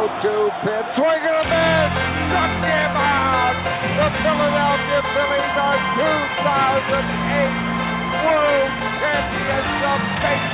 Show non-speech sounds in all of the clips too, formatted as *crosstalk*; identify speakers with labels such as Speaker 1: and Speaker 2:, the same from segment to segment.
Speaker 1: 0-2 pitch. Swing and a miss. Struck him out. The Philadelphia Phillies are 2008 World Champions of Baseball.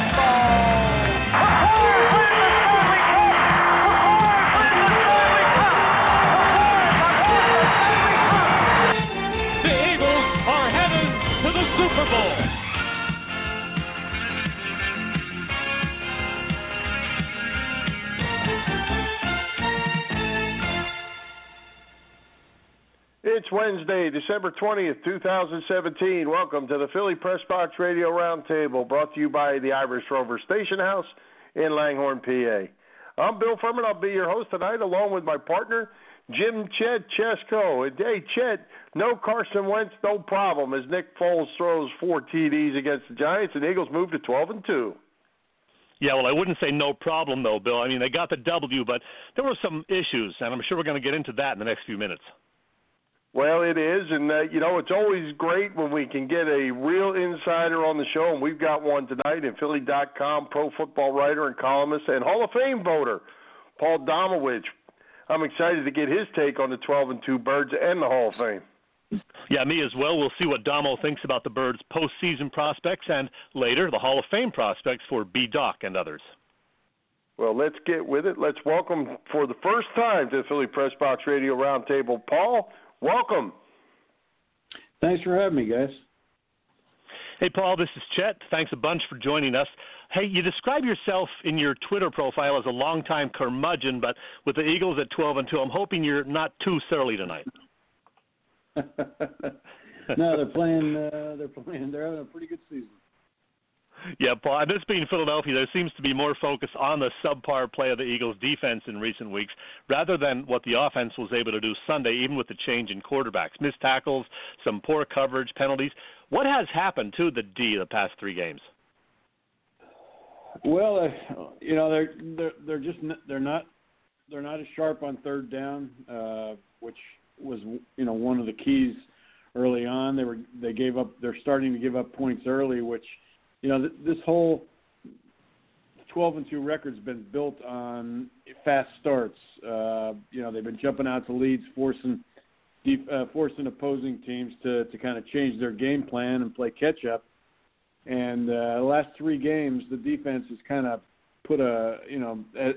Speaker 2: It's Wednesday, December 20th, 2017. Welcome to the Philly Press Box Radio Roundtable, brought to you by the Irish Rover Station House in Langhorne, PA. I'm Bill Furman. I'll be your host tonight, along with my partner, Jim Chet Chesko. Hey, Chet, no Carson Wentz, no problem, as Nick Foles throws four TDs against the Giants, and Eagles move to 12 and 2.
Speaker 3: Yeah, well, I wouldn't say no problem though, Bill. I mean, they got the W, but there were some issues, and I'm sure we're going to get into that in the next few minutes.
Speaker 2: Well, it is, and uh, you know it's always great when we can get a real insider on the show, and we've got one tonight in Philly.com, pro football writer and columnist, and Hall of Fame voter, Paul Domowitch. I'm excited to get his take on the 12 and 2 Birds and the Hall of Fame.
Speaker 3: Yeah, me as well. We'll see what Domo thinks about the Birds' postseason prospects, and later the Hall of Fame prospects for B-Dawk and others.
Speaker 2: Well, let's get with it. Let's welcome for the first time to the Philly Pressbox Radio Roundtable, Paul. Welcome.
Speaker 4: Thanks for having me, guys.
Speaker 3: Hey, Paul, this is Chet. Thanks a bunch for joining us. Hey, you describe yourself in your Twitter profile as a longtime curmudgeon, but with the Eagles at 12 and 2, I'm hoping you're not too surly tonight. *laughs*
Speaker 4: no, they're playing. Uh, they're playing. They're having a pretty good season.
Speaker 3: Yeah, Paul. And this being Philadelphia, there seems to be more focus on the subpar play of the Eagles' defense in recent weeks, rather than what the offense was able to do Sunday, even with the change in quarterbacks, missed tackles, some poor coverage, penalties. What has happened to the D the past three games?
Speaker 4: Well, uh, you know they're they're they're just they're not they're not as sharp on third down, uh, which was you know one of the keys early on. They were they gave up. They're starting to give up points early, which you know, th- this whole 12 and 2 record's been built on fast starts. Uh, you know, they've been jumping out to leads, forcing deep, uh, forcing opposing teams to to kind of change their game plan and play catch up. And uh, the last three games, the defense has kind of put a you know uh,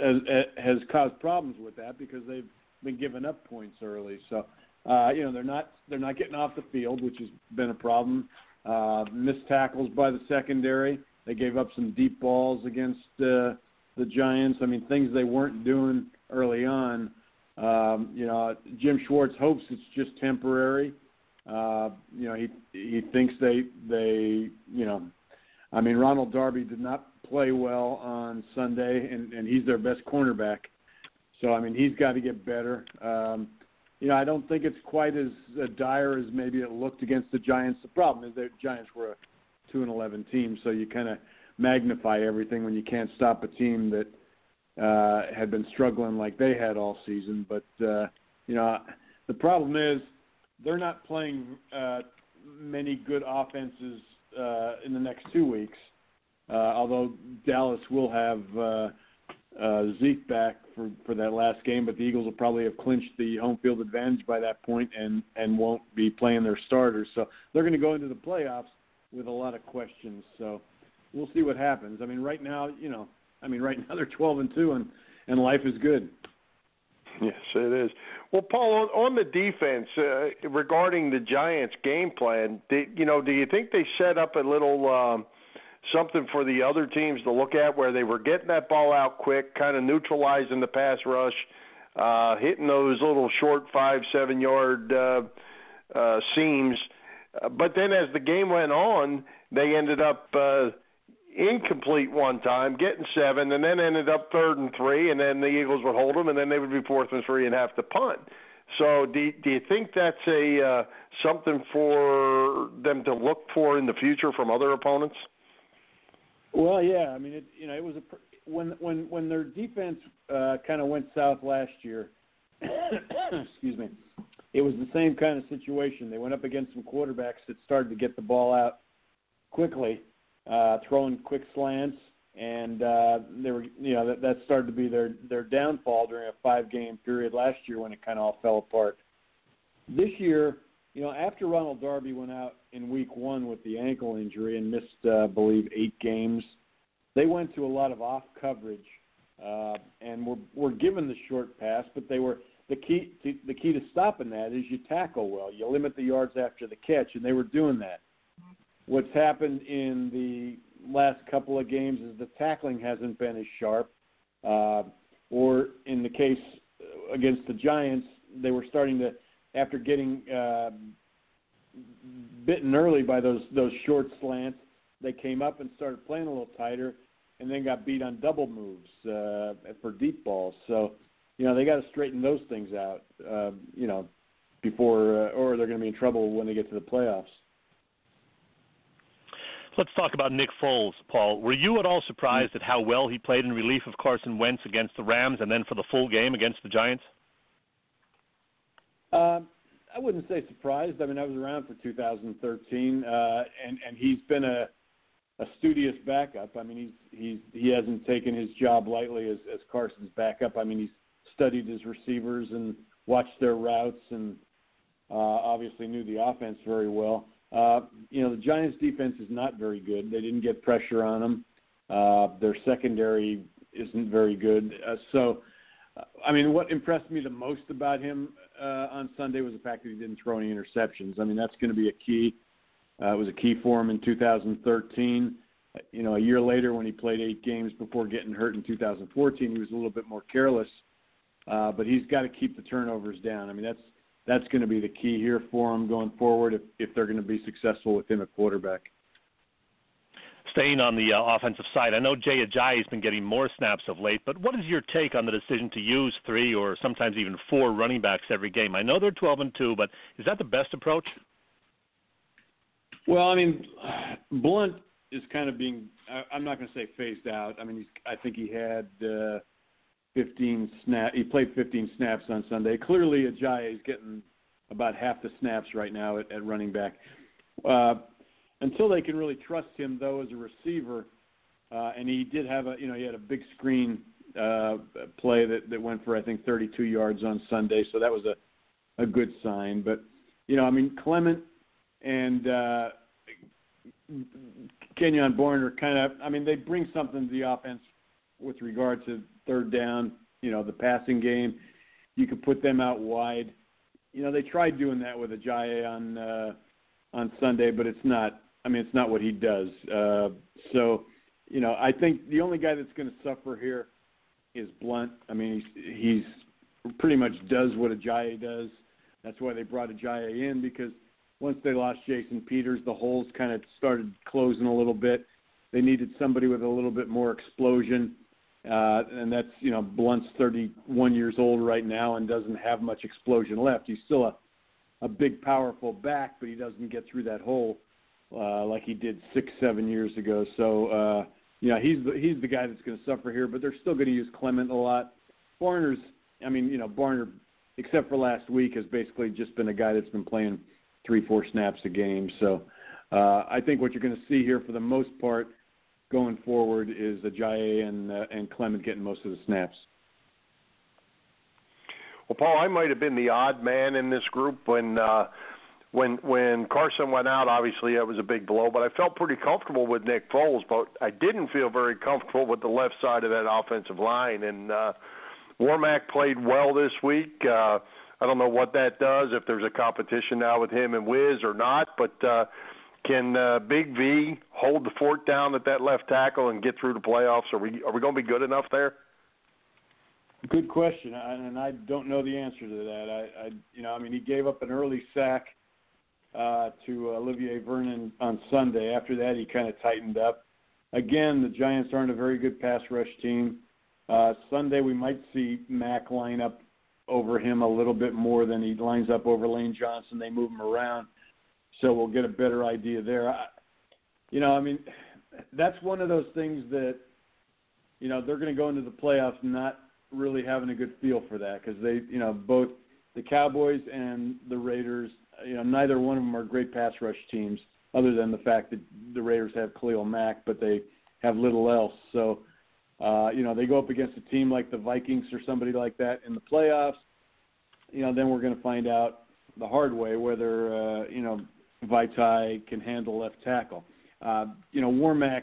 Speaker 4: has, has caused problems with that because they've been giving up points early. So uh, you know they're not they're not getting off the field, which has been a problem. Uh, missed tackles by the secondary. They gave up some deep balls against uh, the Giants. I mean, things they weren't doing early on. Um, you know, Jim Schwartz hopes it's just temporary. Uh, you know, he he thinks they they you know, I mean, Ronald Darby did not play well on Sunday, and and he's their best cornerback. So I mean, he's got to get better. Um, you know, I don't think it's quite as uh, dire as maybe it looked against the Giants. The problem is that Giants were a two and eleven team, so you kind of magnify everything when you can't stop a team that uh, had been struggling like they had all season. But uh, you know, the problem is they're not playing uh, many good offenses uh, in the next two weeks. Uh, although Dallas will have uh, uh, Zeke back for for that last game, but the Eagles will probably have clinched the home field advantage by that point and and won't be playing their starters. So they're going to go into the playoffs with a lot of questions. So we'll see what happens. I mean, right now, you know, I mean, right *laughs* now they're 12 and two, and and life is good.
Speaker 2: Yes, it is. Well, Paul, on, on the defense, uh, regarding the Giants' game plan, do, you know, do you think they set up a little um, something for the other teams to look at, where they were getting that ball out quick, kind of neutralizing the pass rush, uh, hitting those little short five, seven yard uh, uh, seams, but then as the game went on, they ended up. Uh, incomplete one time, getting seven, and then ended up third and three, and then the Eagles would hold them, and then they would be fourth and three and have to punt. So, do do you think that's a uh, something for them to look for in the future from other opponents?
Speaker 4: Well, yeah. I mean, it, you know, it was a when when when their defense uh, kind of went south last year. *coughs* excuse me. It was the same kind of situation. They went up against some quarterbacks that started to get the ball out quickly, uh, throwing quick slants, and uh, they were you know that that started to be their their downfall during a five game period last year when it kind of all fell apart. This year, you know, after Ronald Darby went out in week one with the ankle injury and missed, uh, I believe, eight games, they went to a lot of off coverage uh, and were were given the short pass, but they were the key to, the key to stopping that is you tackle well. You limit the yards after the catch, and they were doing that. What's happened in the last couple of games is the tackling hasn't been as sharp, uh, or in the case against the Giants, they were starting to after getting uh, bitten early by those those short slants. They came up and started playing a little tighter, and then got beat on double moves uh, for deep balls. So, you know, they got to straighten those things out. Uh, you know, before uh, or they're going to be in trouble when they get to the playoffs.
Speaker 3: Let's talk about Nick Foles, Paul. Were you at all surprised at how well he played in relief of Carson Wentz against the Rams and then for the full game against the Giants?
Speaker 4: Uh, I wouldn't say surprised. I mean, I was around for 2013, uh, and and he's been a a studious backup. I mean, he's he's he hasn't taken his job lightly as as Carson's backup. I mean, he's studied his receivers and watched their routes, and uh, obviously knew the offense very well. Uh, you know, the Giants' defense is not very good. They didn't get pressure on them. Uh, their secondary isn't very good. Uh, so, I mean, what impressed me the most about him uh, on Sunday was the fact that he didn't throw any interceptions. I mean, that's going to be a key. Uh, it was a key for him in 2013. Uh, you know, a year later when he played eight games before getting hurt in 2014, he was a little bit more careless. Uh, but he's got to keep the turnovers down. I mean, that's that's going to be the key here for them going forward if, if they're going to be successful with him at quarterback.
Speaker 3: Staying on the uh, offensive side, I know Jay Ajayi has been getting more snaps of late, but what is your take on the decision to use three or sometimes even four running backs every game? I know they're 12 and 2, but is that the best approach?
Speaker 4: Well, I mean, *sighs* Blount is kind of being, I'm not going to say phased out. I mean, he's, I think he had. Uh, 15 snap. He played 15 snaps on Sunday. Clearly, Ajayi is getting about half the snaps right now at, at running back. Uh, until they can really trust him, though, as a receiver, uh, and he did have a, you know, he had a big screen uh, play that that went for I think 32 yards on Sunday, so that was a a good sign. But you know, I mean, Clement and uh, Kenjon Barner kind of, I mean, they bring something to the offense with regard to third down, you know, the passing game. You could put them out wide. You know, they tried doing that with Ajayi on uh, on Sunday, but it's not. I mean, it's not what he does. Uh, so, you know, I think the only guy that's going to suffer here is Blount. I mean, he's, he's pretty much does what Ajayi does. That's why they brought Ajayi in because once they lost Jason Peters, the holes kind of started closing a little bit. They needed somebody with a little bit more explosion uh, and that's you know Blount's 31 years old right now and doesn't have much explosion left. He's still a a big, powerful back, but he doesn't get through that hole uh, like he did six, seven years ago. So uh, you know he's the, he's the guy that's going to suffer here. But they're still going to use Clement a lot. Barner's, I mean, you know, Barner, except for last week, has basically just been a guy that's been playing three, four snaps a game. So uh, I think what you're going to see here, for the most part going forward is Ajayi and uh, and Clement getting most of the snaps.
Speaker 2: Well, Paul, I might have been the odd man in this group when uh, when when Carson went out. Obviously, it was a big blow, but I felt pretty comfortable with Nick Foles. But I didn't feel very comfortable with the left side of that offensive line. And uh, Warmack played well this week. Uh, I don't know what that does if there's a competition now with him and Wiz or not, but. Uh, can uh, Big V hold the fort down at that left tackle and get through the playoffs? Are we are we going to be good enough there?
Speaker 4: Good question, and I don't know the answer to that. I, I you know, I mean, he gave up an early sack uh, to Olivier Vernon on Sunday. After that, he kind of tightened up. Again, the Giants aren't a very good pass rush team. Uh, Sunday, we might see Mack line up over him a little bit more than he lines up over Lane Johnson. They move him around so we'll get a better idea there. I, you know, I mean, that's one of those things that you know they're going to go into the playoffs not really having a good feel for that because they, you know, both the Cowboys and the Raiders, you know, neither one of them are great pass rush teams, other than the fact that the Raiders have Khalil Mack, but they have little else. So, uh, you know, they go up against a team like the Vikings or somebody like that in the playoffs. You know, then we're going to find out the hard way whether uh, you know Vaitai can handle left tackle. Uh, you know, Warmack,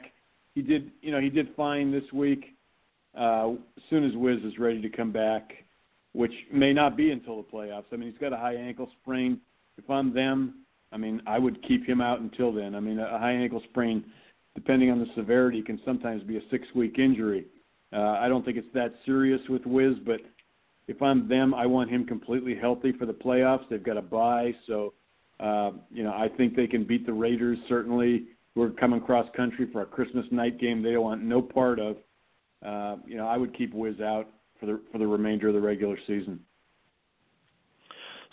Speaker 4: he did you know he did fine this week. Uh, soon as Wiz is ready to come back, which may not be until the playoffs. I mean, he's got a high ankle sprain. If I'm them, I mean, I would keep him out until then. I mean, a high ankle sprain, depending on the severity, can sometimes be a six-week injury. Uh, I don't think it's that serious with Wiz, but if I'm them, I want him completely healthy for the playoffs. They've got a bye, so uh, you know I think they can beat the Raiders. Certainly, who are coming cross country for a Christmas night game they don't want no part of. Uh, you know, I would keep Wiz out for the for the remainder of the regular season.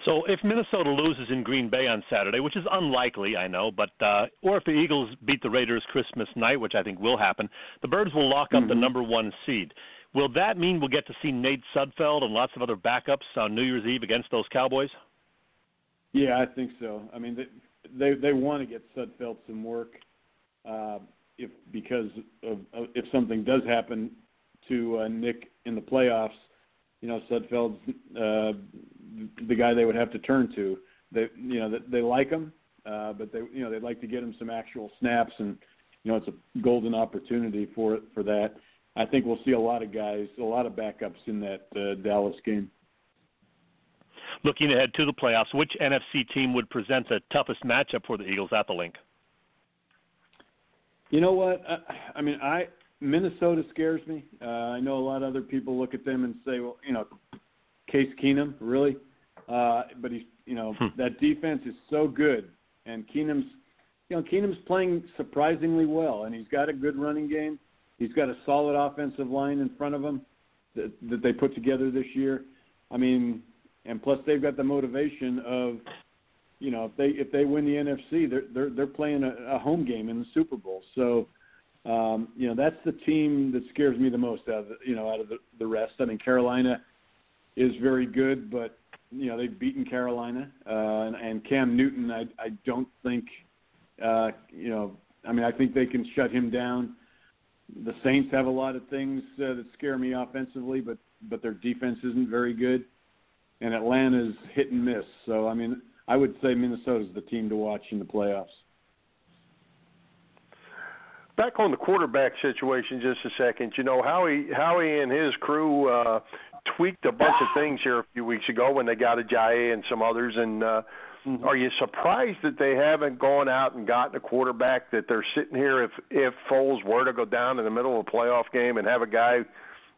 Speaker 3: So if Minnesota loses in Green Bay on Saturday, which is unlikely, I know, but uh, or if the Eagles beat the Raiders Christmas night, which I think will happen, the Birds will lock up mm-hmm. the number one seed. Will that mean we'll get to see Nate Sudfeld and lots of other backups on New Year's Eve against those Cowboys?
Speaker 4: Yeah, I think so. I mean, they they, they want to get Sudfeld some work, uh, if because of, of if something does happen to uh, Nick in the playoffs, you know, Sudfeld's uh, the guy they would have to turn to. They, you know, they, they like him, uh, but they, you know, they'd like to get him some actual snaps, and you know, it's a golden opportunity for for that. I think we'll see a lot of guys, a lot of backups in that uh, Dallas game.
Speaker 3: Looking ahead to the playoffs, which NFC team would present the toughest matchup for the Eagles at the Linc?
Speaker 4: You know what? I, I mean, I Minnesota scares me. Uh, I know a lot of other people look at them and say, well, you know, Case Keenum, really? Uh, but he's, you know, hmm. that defense is so good, and Keenum's, you know, Keenum's playing surprisingly well, and he's got a good running game. He's got a solid offensive line in front of him that, that they put together this year. I mean, and plus they've got the motivation of, you know, if they if they win the NFC, they're they're they're playing a, a home game in the Super Bowl. So, um, you know, that's the team that scares me the most out of the, you know out of the, the rest. I mean, Carolina is very good, but you know they've beaten Carolina uh, and, and Cam Newton. I I don't think, uh, you know, I mean I think they can shut him down the Saints have a lot of things uh, that scare me offensively, but but their defense isn't very good, and Atlanta's hit and miss. So I mean, I would say Minnesota's the team to watch in the playoffs.
Speaker 2: Back on the quarterback situation, just a second. You know Howie Howie and his crew uh, tweaked a bunch of things here a few weeks ago when they got Ajayi and some others, and uh, Mm-hmm. Are you surprised that they haven't gone out and gotten a quarterback that they're sitting here if if Foles were to go down in the middle of a playoff game and have a guy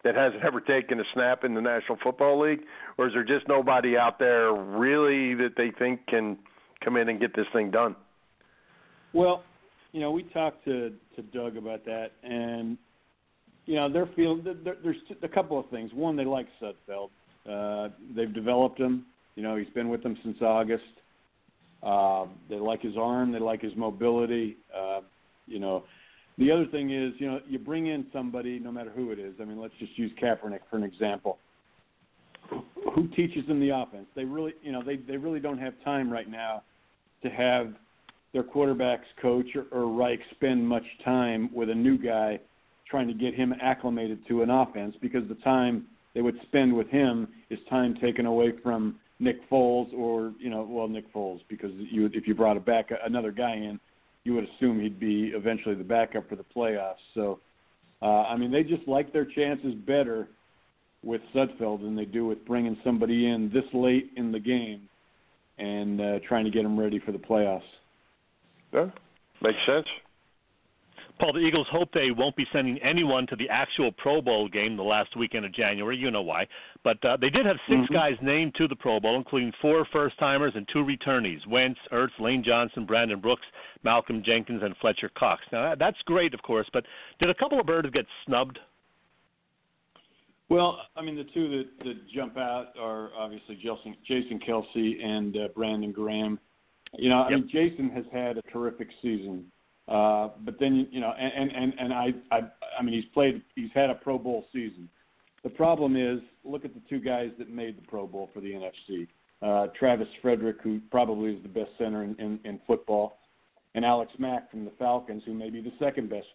Speaker 2: that hasn't ever taken a snap in the National Football League, or is there just nobody out there really that they think can come in and get this thing done?
Speaker 4: Well, you know, we talked to to Doug about that, and you know, they're feeling there, there's a couple of things. One, they like Sudfeld. Uh, they've developed him. You know, he's been with them since August. Uh, they like his arm. They like his mobility. Uh, you know, the other thing is, you know, you bring in somebody, no matter who it is. I mean, let's just use Kaepernick for an example. Who teaches them the offense? They really, you know, they they really don't have time right now to have their quarterbacks coach or, or Reich spend much time with a new guy trying to get him acclimated to an offense because the time they would spend with him is time taken away from Nick Foles or you know well Nick Foles because you if you brought a back another guy in you would assume he'd be eventually the backup for the playoffs. So uh, I mean they just like their chances better with Sudfeld than they do with bringing somebody in this late in the game and uh, trying to get them ready for the playoffs.
Speaker 2: Yeah, makes sense.
Speaker 3: Paul, the Eagles hope they won't be sending anyone to the actual Pro Bowl game the last weekend of January. You know why. But uh, they did have 6 mm-hmm. guys named to the Pro Bowl, including four first timers and two returnees Wentz, Ertz, Lane Johnson, Brandon Brooks, Malcolm Jenkins, and Fletcher Cox. Now, that's great, of course, but did a couple of birds get snubbed?
Speaker 4: Well, I mean, the two that, that jump out are obviously Jason, Jason Kelce and uh, Brandon Graham. You know, I yep. mean, Jason has had a terrific season. Uh, but then you know, and and and I, I I mean, he's played, he's had a Pro Bowl season. The problem is, look at the two guys that made the Pro Bowl for the NFC. Uh, Travis Frederick, who probably is the best center in, in, in football, and Alex Mack from the Falcons, who may be the second best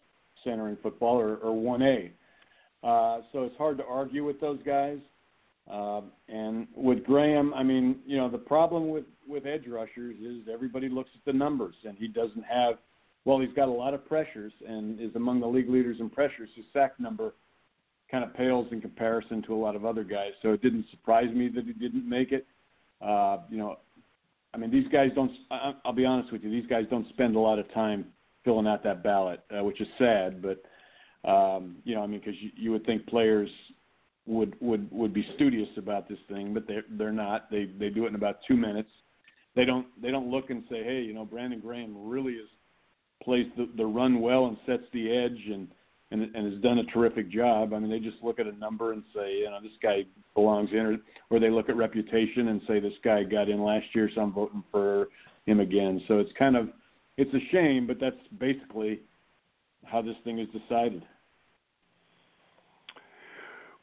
Speaker 4: center in football or, or 1A. Uh, so it's hard to argue with those guys. Uh, and with Graham, I mean, you know, the problem with with edge rushers is everybody looks at the numbers, and he doesn't have. Well, he's got a lot of pressures and is among the league leaders in pressures. His sack number kind of pales in comparison to a lot of other guys. So it didn't surprise me that he didn't make it. Uh, you know, I mean, these guys don't. I'll be honest with you; these guys don't spend a lot of time filling out that ballot, uh, which is sad. But um, you know, I mean, because you, you would think players would would would be studious about this thing, but they're they're not. They they do it in about two minutes. They don't they don't look and say, hey, you know, Brandon Graham really is plays the, the run well and sets the edge and, and and has done a terrific job. I mean, they just look at a number and say, you know, this guy belongs in, or, or they look at reputation and say this guy got in last year, so I'm voting for him again. So it's kind of it's a shame, but that's basically how this thing is decided.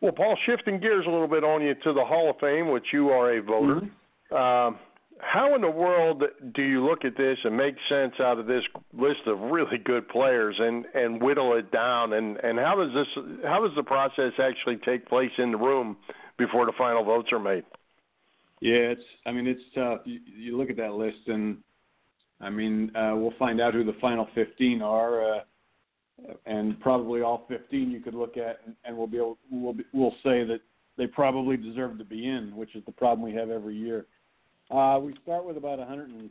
Speaker 2: Well, Paul, shifting gears a little bit on you to the Hall of Fame, which you are a voter. Mm-hmm. Uh, how in the world do you look at this and make sense out of this list of really good players and and whittle it down and and how does this how does the process actually take place in the room before the final votes are made?
Speaker 4: Yeah, it's I mean it's tough. You, you look at that list and I mean uh, we'll find out who the final 15 are. Uh, and probably all 15 you could look at, and, and we'll be able we'll be, we'll say that they probably deserve to be in, which is the problem we have every year. Uh, we start with about 100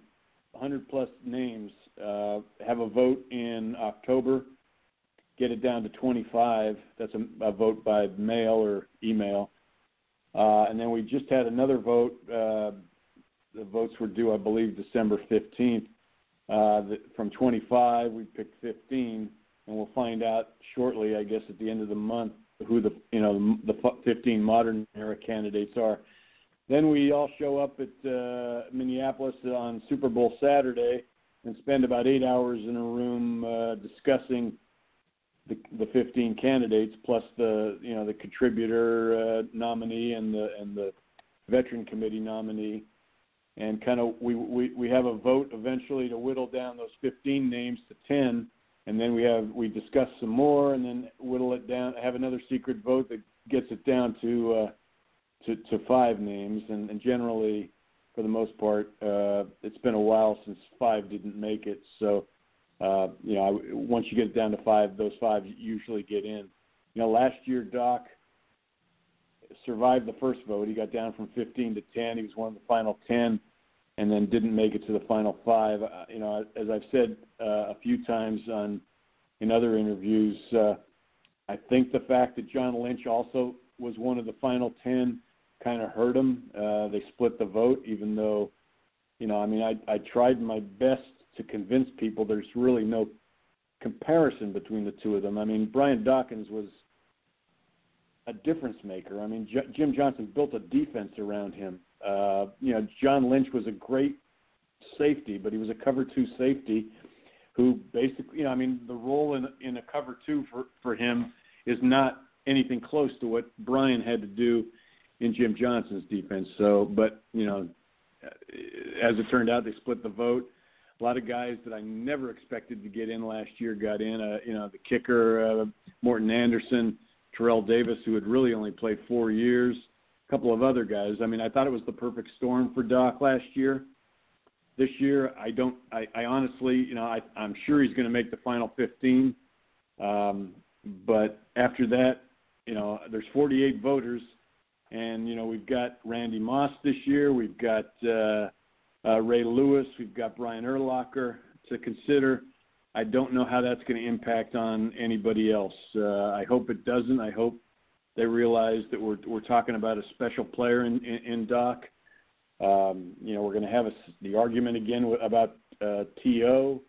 Speaker 4: 100 plus names. Uh, have a vote in October. Get it down to 25. That's a, a vote by mail or email. Uh, and then we just had another vote. Uh, the votes were due, I believe, December 15th. Uh, the, from 25, we picked 15 and we'll find out shortly, I guess, at the end of the month who the you know the 15 modern era candidates are. Then we all show up at uh, Minneapolis on Super Bowl Saturday and spend about eight hours in a room uh, discussing the, the 15 candidates plus the you know the contributor uh, nominee and the and the veteran committee nominee and kind of we, we we have a vote eventually to whittle down those 15 names to 10 and then we have we discuss some more, and then whittle it down. Have another secret vote that gets it down to uh, to, to five names, and, and generally, for the most part, uh, it's been a while since five didn't make it. So, uh, you know, once you get it down to five, those five usually get in. You know, last year Dawk survived the first vote. He got down from 15 to 10. He was one of the final 10 and then didn't make it to the final five. Uh, you know, as I've said uh, a few times on in other interviews, uh, I think the fact that John Lynch also was one of the final ten kind of hurt them. Uh, they split the vote, even though, you know, I mean, I I tried my best to convince people there's really no comparison between the two of them. I mean, Brian Dawkins was a difference maker. I mean, J- Jim Johnson built a defense around him uh, you know, John Lynch was a great safety, but he was a cover two safety who basically, you know, I mean, the role in in a cover two for for him is not anything close to what Brian had to do in Jim Johnson's defense. So, but you know, as it turned out, they split the vote. A lot of guys that I never expected to get in last year got in. Uh, you know, the kicker uh, Morten Andersen, Terrell Davis, who had really only played four years a couple of other guys. I mean, I thought it was the perfect storm for Dawk last year. This year, I don't. I, I honestly, you know, I, I'm sure he's going to make the final 15. Um, but after that, you know, there's 48 voters, and you know, we've got Randy Moss this year. We've got uh, uh, Ray Lewis. We've got Brian Urlacher to consider. I don't know how that's going to impact on anybody else. Uh, I hope it doesn't. I hope they realize that we're we're talking about a special player in in, in Dawk. Um, you know, we're going to have a, the argument again about uh, To.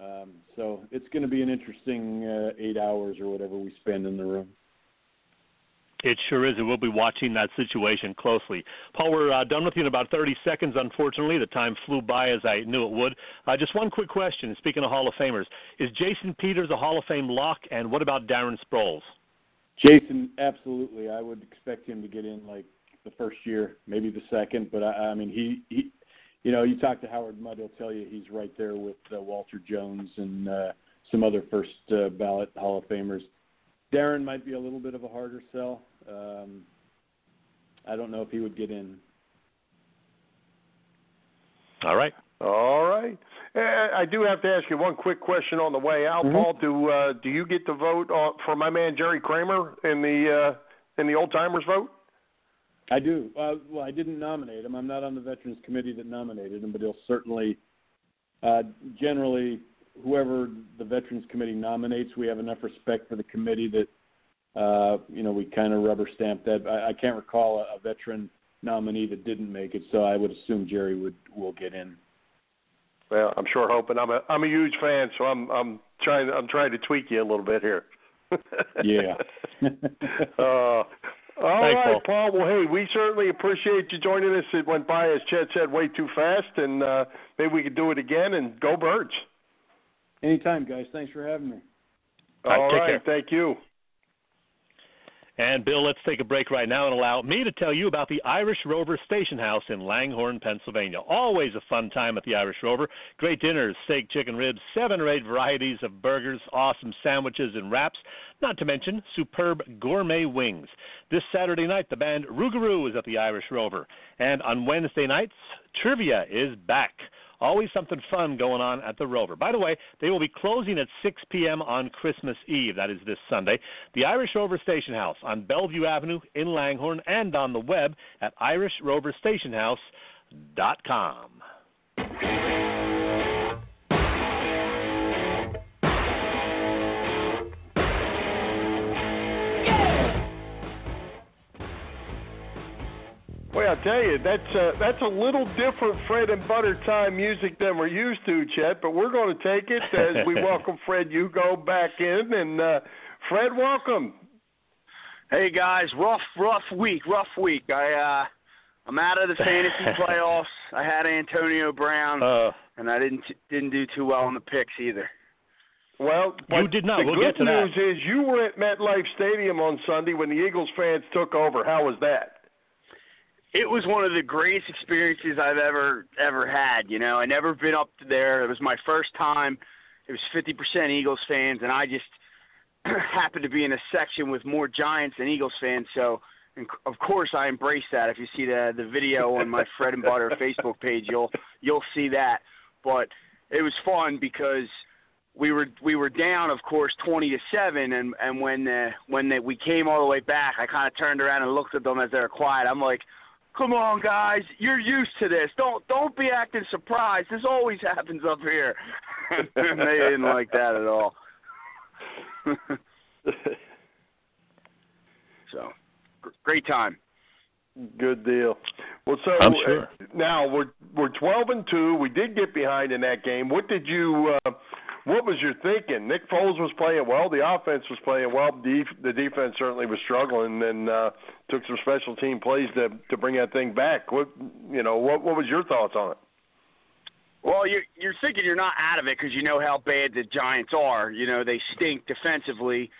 Speaker 4: Um, so it's going to be an interesting uh, eight hours or whatever we spend in the room.
Speaker 3: It sure is, and we'll be watching that situation closely. Paul, we're uh, done with you in about 30 seconds, unfortunately. The time flew by as I knew it would. Uh, just one quick question. Speaking of Hall of Famers, is Jason Peters a Hall of Fame lock, and what about Darren Sproles?
Speaker 4: Jason, absolutely. I would expect him to get in like the first year, maybe the second. But I, I mean, he, he, you know, you talk to Howard Mudd, he'll tell you he's right there with uh, Walter Jones and uh, some other first uh, ballot Hall of Famers. Darren might be a little bit of a harder sell. Um, I don't know if he would get in.
Speaker 3: All right.
Speaker 2: All right. Uh, I do have to ask you one quick question on the way out,
Speaker 4: mm-hmm.
Speaker 2: Paul. Do uh, do you get to vote on, for my man Jerry Kramer in the uh, in the old timers vote?
Speaker 4: I do. Uh, well, I didn't nominate him. I'm not on the Veterans Committee that nominated him, but he'll certainly, uh, generally, whoever the Veterans Committee nominates, we have enough respect for the committee that, uh, you know, we kind of rubber stamp that. I, I can't recall a, a veteran nominee that didn't make it, so I would assume Jerry would will get in.
Speaker 2: Well, I'm sure hoping. I'm a I'm a huge fan, so I'm I'm trying I'm trying to tweak you a little bit here. *laughs*
Speaker 4: yeah.
Speaker 2: uh, all
Speaker 3: Thanks,
Speaker 2: right,
Speaker 3: Paul.
Speaker 2: Paul. Well, hey, we certainly appreciate you joining us. It went by, as Chet said, way too fast, and uh, maybe we could do it again. And go Birds!
Speaker 4: Anytime, guys. Thanks for having me.
Speaker 2: All
Speaker 3: right,
Speaker 2: right thank you.
Speaker 3: And Bill, let's take a break right now and allow me to tell you about the Irish Rover Station House in Langhorne, Pennsylvania. Always a fun time at the Irish Rover. Great dinners, steak, chicken ribs, seven or eight varieties of burgers, awesome sandwiches and wraps, not to mention superb gourmet wings. This Saturday night, the band Rougarou is at the Irish Rover. And on Wednesday nights, trivia is back. Always something fun going on at the Rover. By the way, they will be closing at 6 p.m. on Christmas Eve. That is this Sunday. The Irish Rover Station House on Bellevue Avenue in Langhorne and on the web at irishroverstationhouse.com.
Speaker 2: Well, I tell you, that's uh, that's a little different Fred and Butter time music than we're used to, Chet. But we're going to take it as we *laughs* welcome Fred Hugo back in, and uh, Fred, welcome.
Speaker 5: Hey guys, rough rough week, rough week. I uh, I'm out of the *laughs* fantasy playoffs. I had Antonio Brown,
Speaker 3: uh,
Speaker 5: and I didn't didn't do too well in the picks either.
Speaker 2: Well,
Speaker 3: you did not.
Speaker 2: The
Speaker 3: we'll
Speaker 2: good
Speaker 3: get to
Speaker 2: news
Speaker 3: that.
Speaker 2: is you were at MetLife Stadium on Sunday when the Eagles fans took over. How was that?
Speaker 5: It was one of the greatest experiences I've ever ever had. You know, I never been up there. It was my first time. It was 50% Eagles fans, and I just *clears throat* happened to be in a section with more Giants than Eagles fans. So, and of course, I embrace that. If you see the the video on my *laughs* Fred and Butter Facebook page, you'll you'll see that. But it was fun because we were we were down, of course, twenty to seven, and and when uh, when they, we came all the way back, I kind of turned around and looked at them as they were quiet. I'm like, Come on, guys, you're used to this. Don't don't be acting surprised. This always *laughs* happens up here. *laughs* they didn't like that at all. *laughs* so, great time.
Speaker 2: Good deal. Well, so
Speaker 3: I'm sure.
Speaker 2: uh, now we're we're twelve and two. We did get behind in that game. What did you? Uh, what was your thinking? Nick Foles was playing well. The offense was playing well. The, defense certainly was struggling, and uh, took some special team plays to to bring that thing back. What you know? What what was your thoughts on it?
Speaker 5: Well, you're you're thinking you're not out of it because you know how bad the Giants are. You know they stink defensively,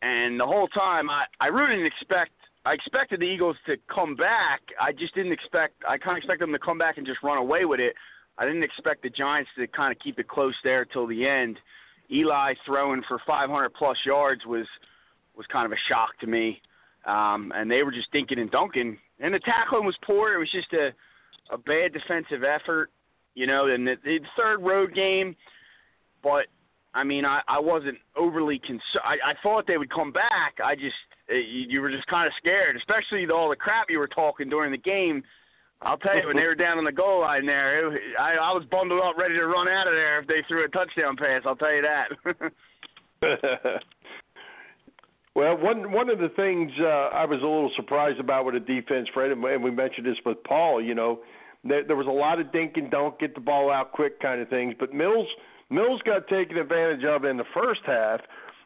Speaker 5: and the whole time I I really didn't expect. I expected the Eagles to come back. I just didn't expect. I kind of expected them to come back and just run away with it. I didn't expect the Giants to kind of keep it close there till the end. Eli throwing for 500 plus yards was was kind of a shock to me, um, and they were just dinking and dunking. And the tackling was poor. It was just a a bad defensive effort, you know. And the, the third road game, but I mean, I, I wasn't overly concerned. I, I thought they would come back. I just you, you were just kind of scared, especially all the crap you were talking during the game I'll tell you, when they were down on the goal line there, it, I, I was bundled up, ready to run out of there if they threw a touchdown pass. I'll tell you that. *laughs*
Speaker 2: well, one one of the things uh, I was a little surprised about with the defense, Fred, and we mentioned this with Paul. You know, there, there was a lot of dink and don't get the ball out quick kind of things, but Mills Mills got taken advantage of in the first half.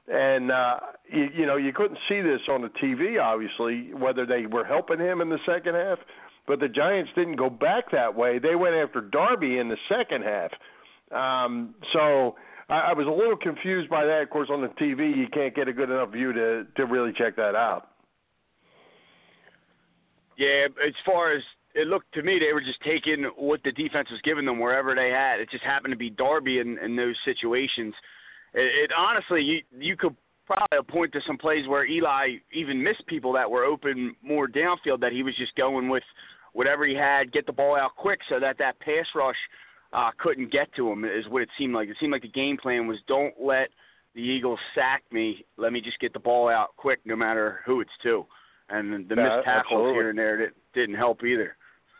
Speaker 2: And uh, you, you know you couldn't see this on the TV, obviously, whether they were helping him in the second half but the Giants didn't go back that way. They went after Darby in the second half. Um, so I, I was a little confused by that. Of course, on the TV, you can't get a good enough view to to really check that out.
Speaker 5: Yeah, as far as it looked to me, they were just taking what the defense was giving them wherever they had. It just happened to be Darby in, in those situations. it, it honestly you you could probably point to some plays where Eli even missed people that were open more downfield that he was just going with whatever he had, get the ball out quick so that that pass rush uh, couldn't get to him. Is what it seemed like. It seemed like the game plan was don't let the Eagles sack me. Let me just get the ball out quick, no matter who it's to. And the
Speaker 2: Yeah,
Speaker 5: missed tackles
Speaker 2: absolutely.
Speaker 5: here and there that didn't help either.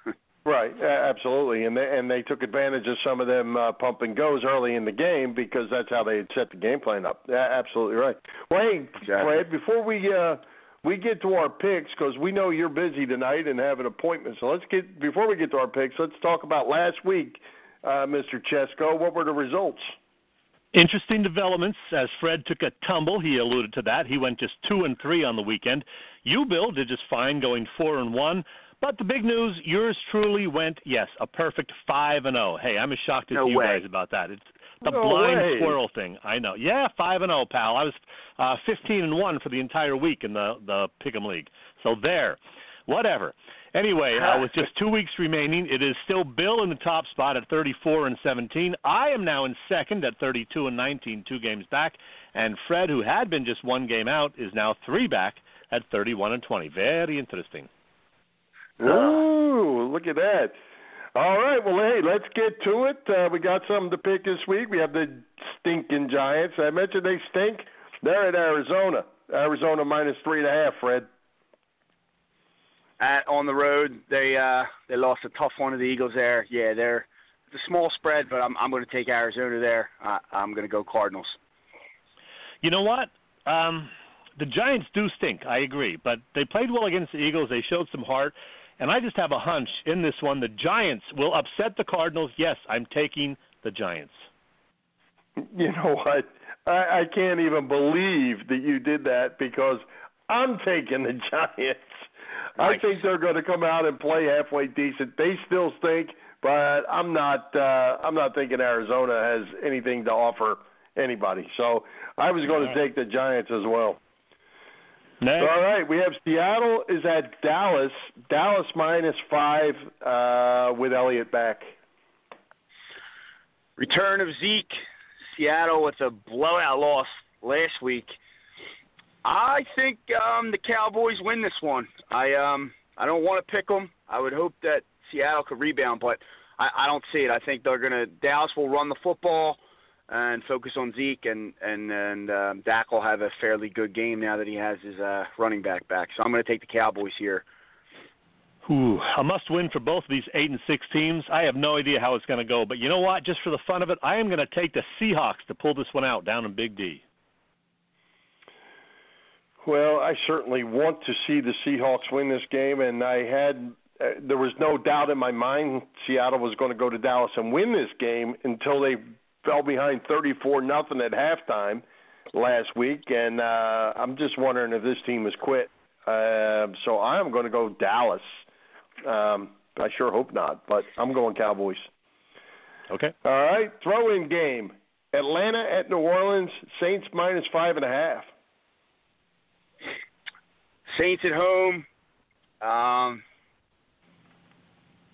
Speaker 5: *laughs*
Speaker 2: Right, absolutely, and they and they took advantage of some of them uh, pump and goes early in the game because that's how they had set the game plan up. Yeah, absolutely right. Well, hey,
Speaker 5: Exactly.
Speaker 2: Fred, before we uh, we get to our picks because we know you're busy tonight and have an appointment, so let's get before we get to our picks, let's talk about last week, uh, Mr. Chesko. What were the results?
Speaker 3: Interesting developments as Fred took a tumble. He alluded to that. He went just two and three on the weekend. You, Bill, did just fine, going four and one. But the big news, yours truly went yes, a perfect five and zero. Hey, I'm as shocked as
Speaker 5: No
Speaker 3: you
Speaker 5: way.
Speaker 3: guys about that. It's the
Speaker 2: No
Speaker 3: blind
Speaker 2: way.
Speaker 3: squirrel thing. I know. Yeah, five and zero, pal. I was uh, 15 and one for the entire week in the the Pick'em League. So there, whatever. Anyway, uh, with just two weeks remaining, it is still Bill in the top spot at 34 and 17. I am now in second at 32 and 19, two games back, and Fred, who had been just one game out, is now three back at 31 and 20. Very interesting.
Speaker 2: Ooh, look at that. All right, well, hey, let's get to it. Uh, we got something to pick this week. We have the stinking Giants. I mentioned they stink. They're at Arizona. Arizona minus three and a half, Fred.
Speaker 5: At on the road, they uh they lost a tough one to the Eagles there. Yeah, they're it's a small spread, but I'm I'm going to take Arizona there. Uh, I'm going to go Cardinals.
Speaker 3: You know what? Um, the Giants do stink. I agree, but they played well against the Eagles. They showed some heart, and I just have a hunch in this one. The Giants will upset the Cardinals. Yes, I'm taking the Giants.
Speaker 2: You know what? I, I can't even believe that you did that because I'm taking the *laughs* Giants. I think they're going to come out and play halfway decent. They still stink, but I'm not. Uh, I'm not thinking Arizona has anything to offer anybody. So I was going to take the Giants as well.
Speaker 3: Next.
Speaker 2: All right, we have Seattle is at Dallas. Dallas minus five uh, with Elliott back.
Speaker 5: Return of Zeke, Seattle with a blowout loss last week. I think um, the Cowboys win this one. I um I don't want to pick them. I would hope that Seattle could rebound, but I, I don't see it. I think they're gonna Dallas will run the football and focus on Zeke, and and and um, Dak will have a fairly good game now that he has his uh, running back back. So I'm gonna take the Cowboys here.
Speaker 3: Ooh, a must-win for both of these eight and six teams. I have no idea how it's going to go, but you know what? Just for the fun of it, I am going to take the Seahawks to pull this one out down in Big D.
Speaker 2: Well, I certainly want to see the Seahawks win this game, and I had uh, there was no doubt in my mind Seattle was going to go to Dallas and win this game until they fell behind 34 nothing at halftime last week, and uh, I'm just wondering if this team has quit. Uh, so I'm going to go Dallas. Um, I sure hope not, but I'm going Cowboys.
Speaker 3: Okay.
Speaker 2: All right, throw-in game: Atlanta at New Orleans. Saints minus five and a half.
Speaker 5: Saints at home. Um,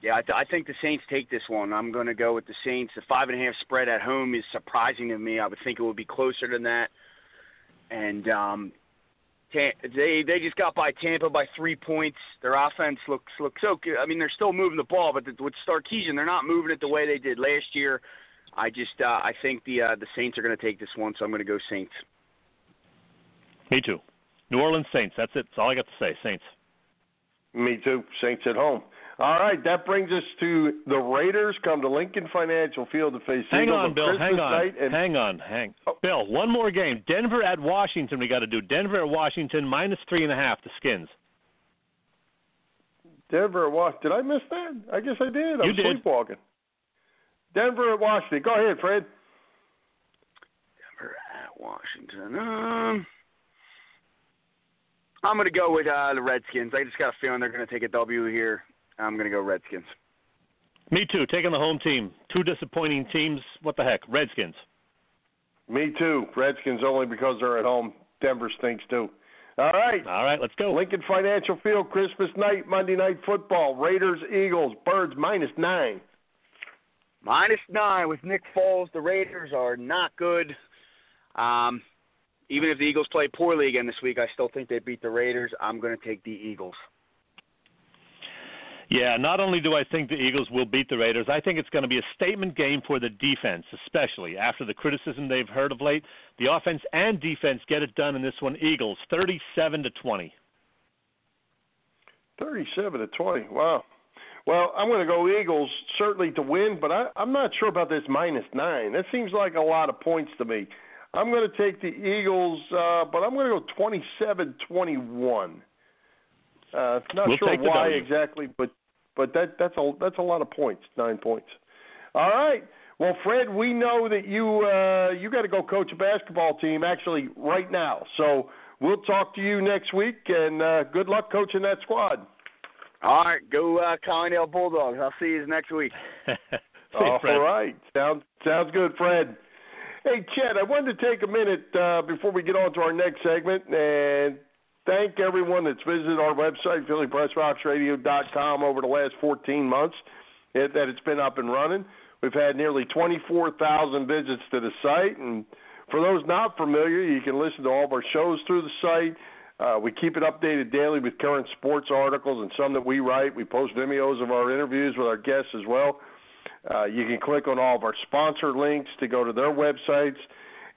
Speaker 5: yeah, I, th- I think the Saints take this one. I'm going to go with the Saints. The five and a half spread at home is surprising to me. I would think it would be closer than that. And um, Ta- they they just got by Tampa by three points. Their offense looks looks so good. I mean, they're still moving the ball, but the, with Sarkisian, they're not moving it the way they did last year. I just uh, I think the uh, the Saints are going to take this one, so I'm going to go Saints.
Speaker 3: Me too. New Orleans Saints. That's it. That's all I got to say. Saints.
Speaker 2: Me too. Saints at home. All right, that brings us to the Raiders come to Lincoln Financial Field to face
Speaker 3: Hang
Speaker 2: Eagles
Speaker 3: on,
Speaker 2: on
Speaker 3: Bill.
Speaker 2: Christmas
Speaker 3: Hang on.
Speaker 2: night. And
Speaker 3: Hang on. Hang.
Speaker 2: Oh.
Speaker 3: Bill, one more game. Denver at Washington. We got to do Denver at Washington minus three and a half. The Skins.
Speaker 2: Denver at Was. Did I miss that? I guess I did. I'm
Speaker 3: You did.
Speaker 2: sleepwalking. Denver at Washington. Go ahead, Fred.
Speaker 5: Denver at Washington. Um, I'm going to go with uh, the Redskins. I just got a feeling they're going to take a W here. I'm going to go Redskins.
Speaker 3: Me too. Taking the home team. Two disappointing teams. What the heck? Redskins.
Speaker 2: Me too. Redskins only because they're at home. Denver stinks too. All right.
Speaker 3: All right, let's go.
Speaker 2: Lincoln Financial Field, Christmas night, Monday night football. Raiders, Eagles, Birds minus nine.
Speaker 5: Minus nine with Nick Foles. The Raiders are not good. Um, even if the Eagles play poorly again this week, I still think they beat the Raiders. I'm going to take the Eagles.
Speaker 3: Yeah, not only do I think the Eagles will beat the Raiders, I think it's going to be a statement game for the defense, especially after the criticism they've heard of late. The offense and defense get it done in this one. Eagles 37 to 20.
Speaker 2: 37 to 20. Wow. Well, I'm going to go Eagles certainly to win, but I, I'm not sure about this minus nine. That seems like a lot of points to me. I'm going to take the Eagles, uh, but I'm going to go 27-21. Uh, not
Speaker 3: we'll
Speaker 2: sure why exactly, but but that that's a that's a lot of points, nine points. All right. Well, Fred, we know that you uh, you got to go coach a basketball team actually right now. So we'll talk to you next week, and uh, good luck coaching that squad.
Speaker 5: All right, go uh, Collingdale Bulldogs. I'll see you next week. *laughs*
Speaker 2: All right, sounds sounds good, Fred. Hey, Chet, I wanted to take a minute uh, before we get on to our next segment and thank everyone that's visited our website, PhillyPressBoxRadio.com, over the last 14 months that it's been up and running. We've had nearly 24,000 visits to the site, and for those not familiar, you can listen to all of our shows through the site. Uh, we keep it updated daily with current sports articles and some that we write. We post videos of our interviews with our guests as well. Uh, you can click on all of our sponsor links to go to their websites.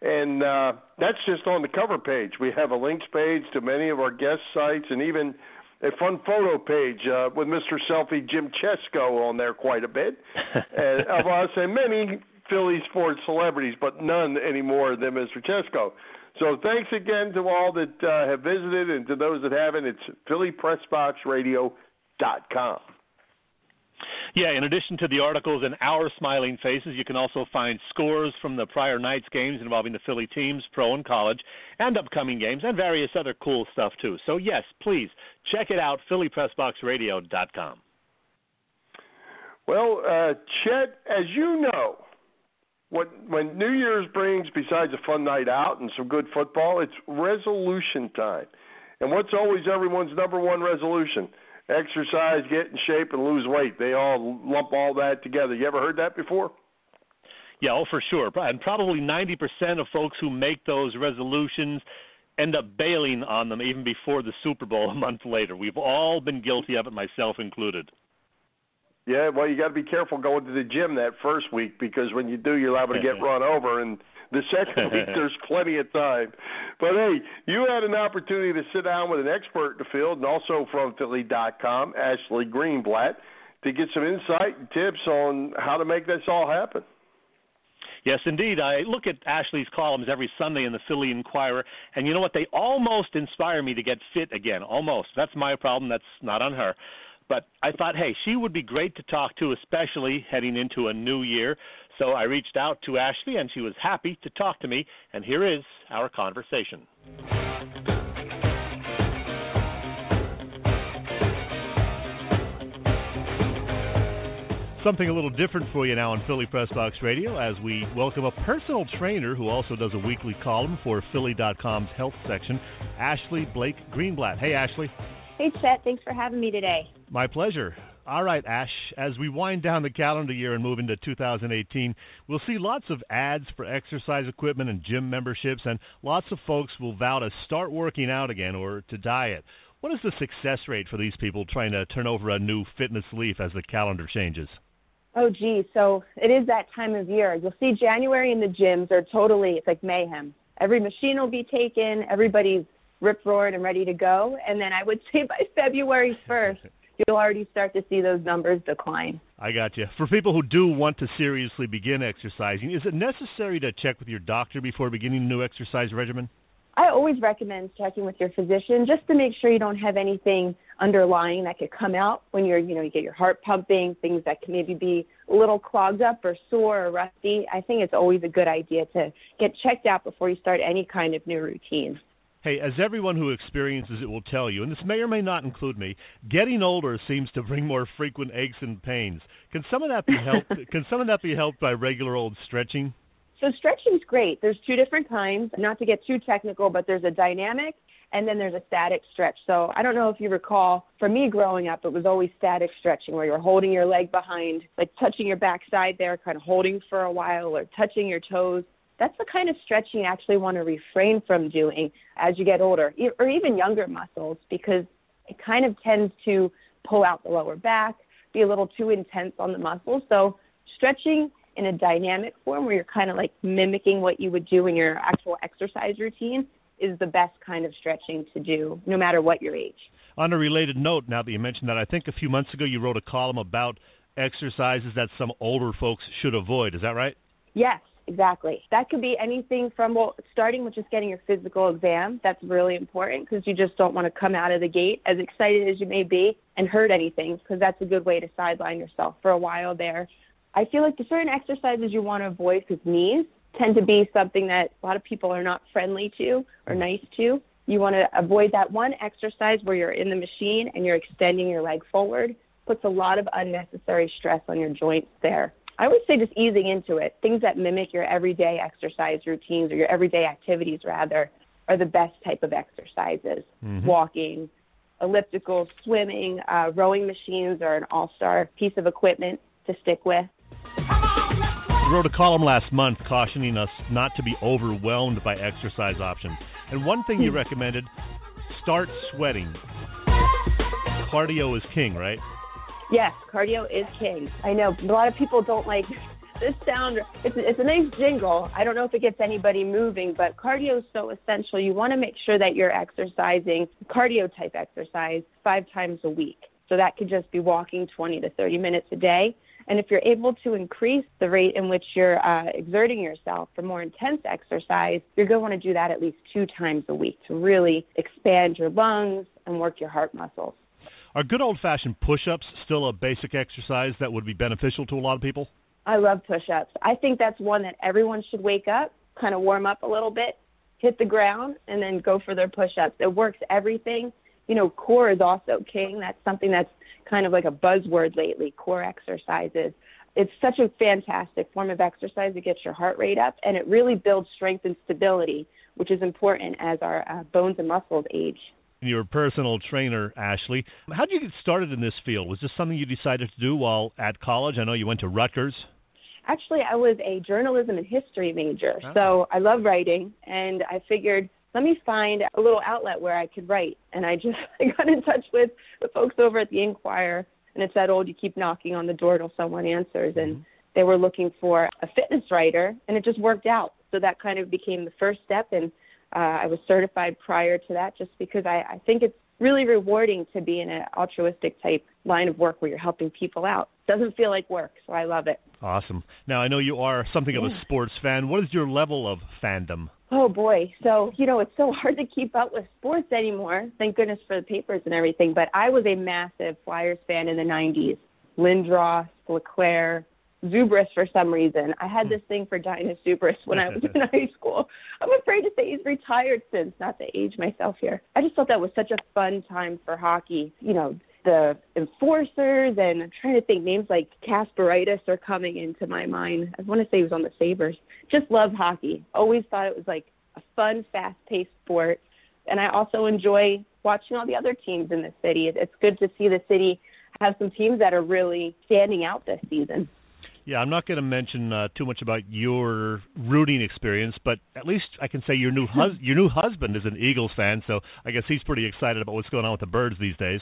Speaker 2: And uh, that's just on the cover page. We have a links page to many of our guest sites and even a fun photo page uh, with Mr. Selfie Jim Chesko on there quite a bit *laughs* uh, of us and many Philly sports celebrities, but none anymore than Mr. Chesko. So thanks again to all that uh, have visited and to those that haven't. It's PhillyPressBoxRadio.com.
Speaker 3: Yeah, in addition to the articles and our smiling faces, you can also find scores from the prior night's games involving the Philly teams, pro and college, and upcoming games, and various other cool stuff too. So yes, please check it out, PhillyPressBoxRadio.com.
Speaker 2: Well, uh, Chet, as you know, what when New Year's brings, besides a fun night out and some good football, it's resolution time. And what's always everyone's number one resolution? Exercise, get in shape, and lose weight. They all lump all that together. You ever heard that before?
Speaker 3: Yeah, oh, for sure. And probably 90% of folks who make those resolutions end up bailing on them even before the Super Bowl *laughs* a month later. We've all been guilty of it, myself included.
Speaker 2: Yeah, well, you got to be careful going to the gym that first week because when you do, you're liable to get run over. And the second week, *laughs* there's plenty of time. But hey, you had an opportunity to sit down with an expert in the field and also from Philly.com, Ashley Greenblatt, to get some insight and tips on how to make this all happen.
Speaker 3: Yes, indeed. I look at Ashley's columns every Sunday in the Philly Inquirer, and you know what? They almost inspire me to get fit again. Almost. That's my problem. That's not on her. But I thought, hey, she would be great to talk to, especially heading into a new year. So I reached out to Ashley, and she was happy to talk to me. And here is our conversation. Something a little different for you now on Philly Press Box Radio as we welcome a personal trainer who also does a weekly column for Philly.com's health section, Ashley Blake Greenblatt. Hey, Ashley.
Speaker 6: Hey, Chet. Thanks for having me today.
Speaker 3: My pleasure. All right, Ash, as we wind down the calendar year and move into 2018, we'll see lots of ads for exercise equipment and gym memberships, and lots of folks will vow to start working out again or to diet. What is the success rate for these people trying to turn over a new fitness leaf as the calendar changes?
Speaker 6: Oh, gee. So it is that time of year. You'll see January in the gyms are totally, it's like mayhem. Every machine will be taken, everybody's rip roared and ready to go. And then I would *laughs* say by February 1st, you'll already start to see those numbers decline.
Speaker 3: I got you. For people who do want to seriously begin exercising, is it necessary to check with your doctor before beginning a new exercise regimen?
Speaker 6: I always recommend checking with your physician just to make sure you don't have anything underlying that could come out when you're, you know, you get your heart pumping, things that can maybe be a little clogged up or sore or rusty. I think it's always a good idea to get checked out before you start any kind of new routine.
Speaker 3: Hey, as everyone who experiences it will tell you, and this may or may not include me, getting older seems to bring more frequent aches and pains. Can some of that be helped? *laughs* can some of that be helped by regular old stretching?
Speaker 6: So stretching's great. There's two different kinds. Not to get too technical, but there's a dynamic and then there's a static stretch. So I don't know if you recall, for me growing up, it was always static stretching where you're holding your leg behind, like touching your backside there, kind of holding for a while, or touching your toes that's the kind of stretching you actually want to refrain from doing as you get older, or even younger muscles, because it kind of tends to pull out the lower back, be a little too intense on the muscles. So stretching in a dynamic form where you're kind of like mimicking what you would do in your actual exercise routine is the best kind of stretching to do, no matter what your age.
Speaker 3: On a related note, now that you mentioned that, I think a few months ago you wrote a column about exercises that some older folks should avoid. Is that right?
Speaker 6: Yes, exactly. That could be anything from well, starting with just getting your physical exam. That's really important because you just don't want to come out of the gate as excited as you may be and hurt anything because that's a good way to sideline yourself for a while there. I feel like the certain exercises you want to avoid with knees tend to be something that a lot of people are not friendly to or nice to. You want to avoid that one exercise where you're in the machine and you're extending your leg forward. Puts a lot of unnecessary stress on your joints there. I would say just easing into it. Things that mimic your everyday exercise routines or your everyday activities, rather, are the best type of exercises.
Speaker 3: Mhm.
Speaker 6: Walking, elliptical, swimming, uh, rowing machines are an all star piece of equipment to stick with.
Speaker 3: You wrote a column last month cautioning us not to be overwhelmed by exercise options. And one thing you recommended start sweating. Cardio is king, right?
Speaker 6: Yes, cardio is king. I know a lot of people don't like this sound. It's it's a nice jingle. I don't know if it gets anybody moving, but cardio is so essential. You want to make sure that you're exercising cardio type exercise five times a week. So that could just be walking 20 to 30 minutes a day. And if you're able to increase the rate in which you're uh, exerting yourself for more intense exercise, you're going to want to do that at least two times a week to really expand your lungs and work your heart muscles.
Speaker 3: Are good old fashioned push ups still a basic exercise that would be beneficial to a lot of people?
Speaker 6: I love push ups. I think that's one that everyone should wake up, kind of warm up a little bit, hit the ground, and then go for their push ups. It works everything. You know, core is also king. That's something that's kind of like a buzzword lately core exercises. It's such a fantastic form of exercise. It gets your heart rate up and it really builds strength and stability, which is important as our uh, bones and muscles age.
Speaker 3: You're personal trainer, Ashley. How did you get started in this field? Was this something you decided to do while at college? I know you went to Rutgers.
Speaker 6: Actually, I was a journalism and history major,
Speaker 3: Oh.
Speaker 6: so I love writing, and I figured let me find a little outlet where I could write. And I just *laughs* I got in touch with the folks over at the Inquirer, and it's that old oh, you keep knocking on the door till someone answers, and mm-hmm. they were looking for a fitness writer, and it just worked out. So that kind of became the first step, and uh, I was certified prior to that, just because I, I think it's really rewarding to be in an altruistic type line of work where you're helping people out. *laughs* Doesn't feel like work, so I love it.
Speaker 3: Awesome. Now, I know you are something of a sports fan. What is your level of fandom?
Speaker 6: Oh boy. So, you know, it's so *laughs* hard to keep up with sports anymore. Thank goodness for the papers and everything. But I was a massive Flyers fan in the 90s. Lindros, LeClair, Zubrus for some reason. I had this thing for Dainius Zubrus when I was in *laughs* high school. I'm afraid to say he's retired since, not to age myself here. I just thought that was such a fun time for hockey. You know, the enforcers and I'm trying to think names like Kasparaitis are coming into my mind. I want to say he was on the Sabres. Just love hockey. Always thought it was like a fun, fast paced sport. And I also enjoy watching all the other teams in the city. It- It's good to see the city have some teams that are really standing out this season.
Speaker 3: Yeah, I'm not going to mention uh, too much about your rooting experience, but at least I can say your new *laughs* hus- your new husband is an Eagles fan, so I guess he's pretty excited about what's going on with the Birds these days.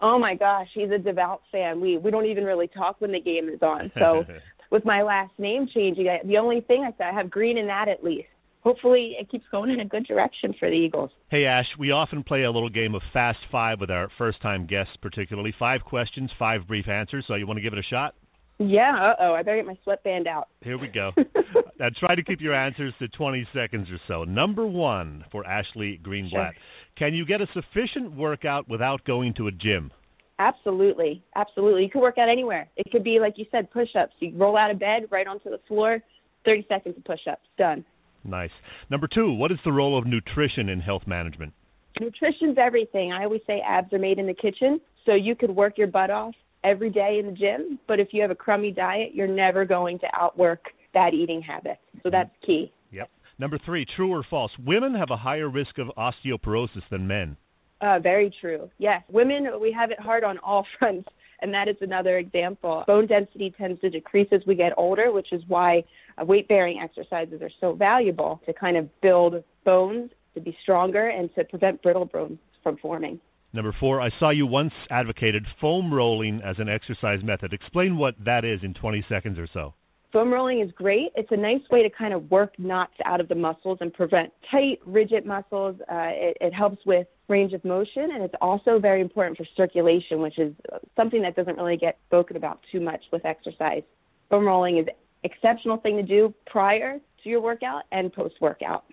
Speaker 6: Oh my gosh, he's a devout fan. We we don't even really talk when the game is on. So *laughs* with my last name changing, I, the only thing I said I have green in that at least. Hopefully, it keeps going in a good direction for the Eagles.
Speaker 3: Hey Ash, we often play a little game of Fast Five with our first-time guests, particularly five questions, five brief answers. So you want to give it a shot?
Speaker 6: Yeah. Uh oh, I better get my sweatband out.
Speaker 3: Here we go. *laughs* now try to keep your answers to 20 seconds or so. Number one for Ashley Greenblatt:
Speaker 6: Sure.
Speaker 3: Can you get a sufficient workout without going to a gym?
Speaker 6: Absolutely, absolutely. You could work out anywhere. It could be like you said, push-ups. You roll out of bed, right onto the floor, 30 seconds of push-ups, done.
Speaker 3: Nice. Number two, what is the role of nutrition in health management?
Speaker 6: Nutrition's everything. I always say abs are made in the kitchen. So you could work your butt off every day in the gym, but if you have a crummy diet, you're never going to outwork bad eating habits. So that's key.
Speaker 3: Yep. Number three, true or false? Women have a higher risk of osteoporosis than men.
Speaker 6: Uh, very true. Yes, women we have it hard on all *laughs* fronts. and that is another example. Bone density tends to decrease as we get older, which is why uh, weight bearing exercises are so valuable to kind of build bones to be stronger and to prevent brittle bones from forming.
Speaker 3: Number four, I saw you once advocated foam rolling as an exercise method. Explain what that is in 20 seconds or so.
Speaker 6: Foam rolling is great. It's a nice way to kind of work knots out of the muscles and prevent tight, rigid muscles. Uh, it, it helps with range of motion, and it's also very important for circulation, which is something that doesn't really get spoken about too much with exercise. Foam rolling is an exceptional thing to do prior to your workout and post workout.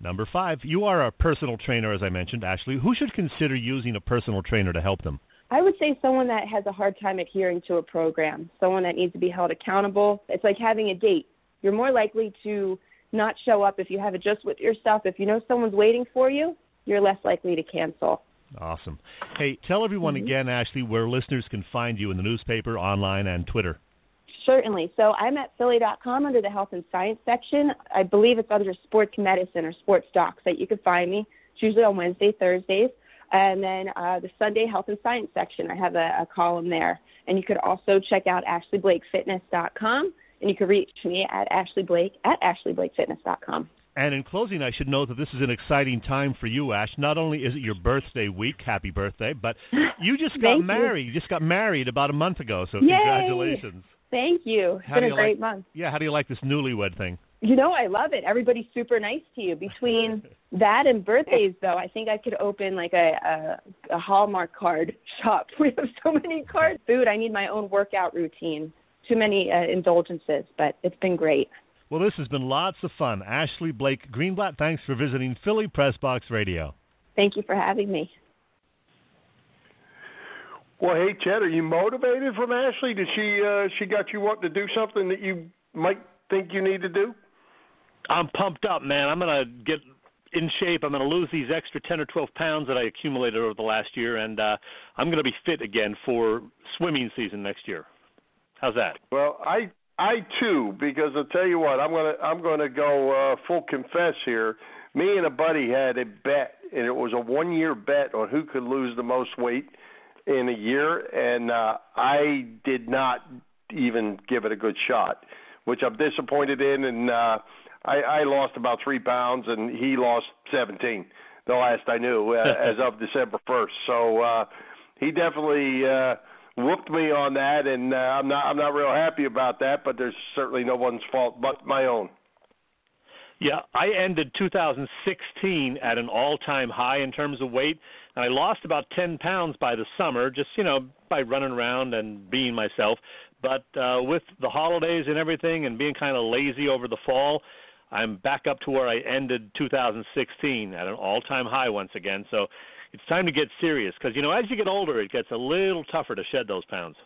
Speaker 3: Number five, you are a personal trainer, as I mentioned, Ashley. Who should consider using a personal trainer to help them?
Speaker 6: I would say someone that has a hard time adhering to a program, someone that needs to be held accountable. It's like having a date. You're more likely to not show up if you have it just with yourself. If you know someone's waiting for you, you're less likely to cancel.
Speaker 3: Awesome. Hey, tell everyone
Speaker 6: mm-hmm.
Speaker 3: again, Ashley, where listeners can find you in the newspaper, online, and Twitter.
Speaker 6: Certainly. So I'm at Philly.com under the health and science section. I believe it's under sports medicine or sports docs that you can find me. It's usually on Wednesday, Thursdays. And then uh, the Sunday health and science section, I have a, a column there. And you could also check out AshleyBlakeFitness.com. And you can reach me at Ashley Blake at AshleyBlakeFitness.com.
Speaker 3: And in closing, I should note that this is an exciting time for you, Ash. Not only is it your birthday week, happy birthday, but *laughs* you just got married. You. you. just got married about a month ago, so
Speaker 6: Yay!
Speaker 3: congratulations.
Speaker 6: Thank you. It's
Speaker 3: how
Speaker 6: been a great
Speaker 3: like,
Speaker 6: month.
Speaker 3: Yeah, how do you like this newlywed thing?
Speaker 6: You know, I love it. Everybody's super nice to you. *laughs* Between that and birthdays, though, I think I could open like a, a, a Hallmark card *laughs* shop. We have so many cards. Food, I need my own workout routine. Too many uh, indulgences, but it's been great.
Speaker 3: Well, this has been lots of fun. Ashley Blake Greenblatt, thanks for visiting Philly Press Box Radio.
Speaker 6: Thank you for having me.
Speaker 2: Well, hey, Chet, are you motivated from Ashley? Did she uh, she got you wanting to do something that you might think you need to do?
Speaker 3: I'm pumped up, man. I'm gonna get in shape. I'm gonna lose these extra 10 or 12 pounds that I accumulated over the last year, and uh, I'm gonna be fit again for swimming season next year. How's that?
Speaker 2: Well, I I too, because I'll tell you what, I'm gonna I'm gonna go uh, full confess here. Me and a buddy had a bet, and it was a one year bet on who could lose the most weight in a year, and uh, I did not even give it a good shot, which I'm disappointed in. And uh, I, I lost about three pounds, and he lost 17. The last I knew, uh, *laughs* as of December 1st. So uh, he definitely uh, whooped me on that, and uh, I'm not I'm not real happy about that. But there's certainly no one's fault but my own.
Speaker 3: Yeah, I ended 2016 at an all-time high in terms of weight, and I lost about 10 pounds by the summer, just you know by running around and being myself. But uh, with the holidays and everything, and being kind of lazy over the fall, I'm back up to where I ended 2016 at an all-time high once again. So it's time to get serious because you know as you get older, it gets a little tougher to shed those pounds.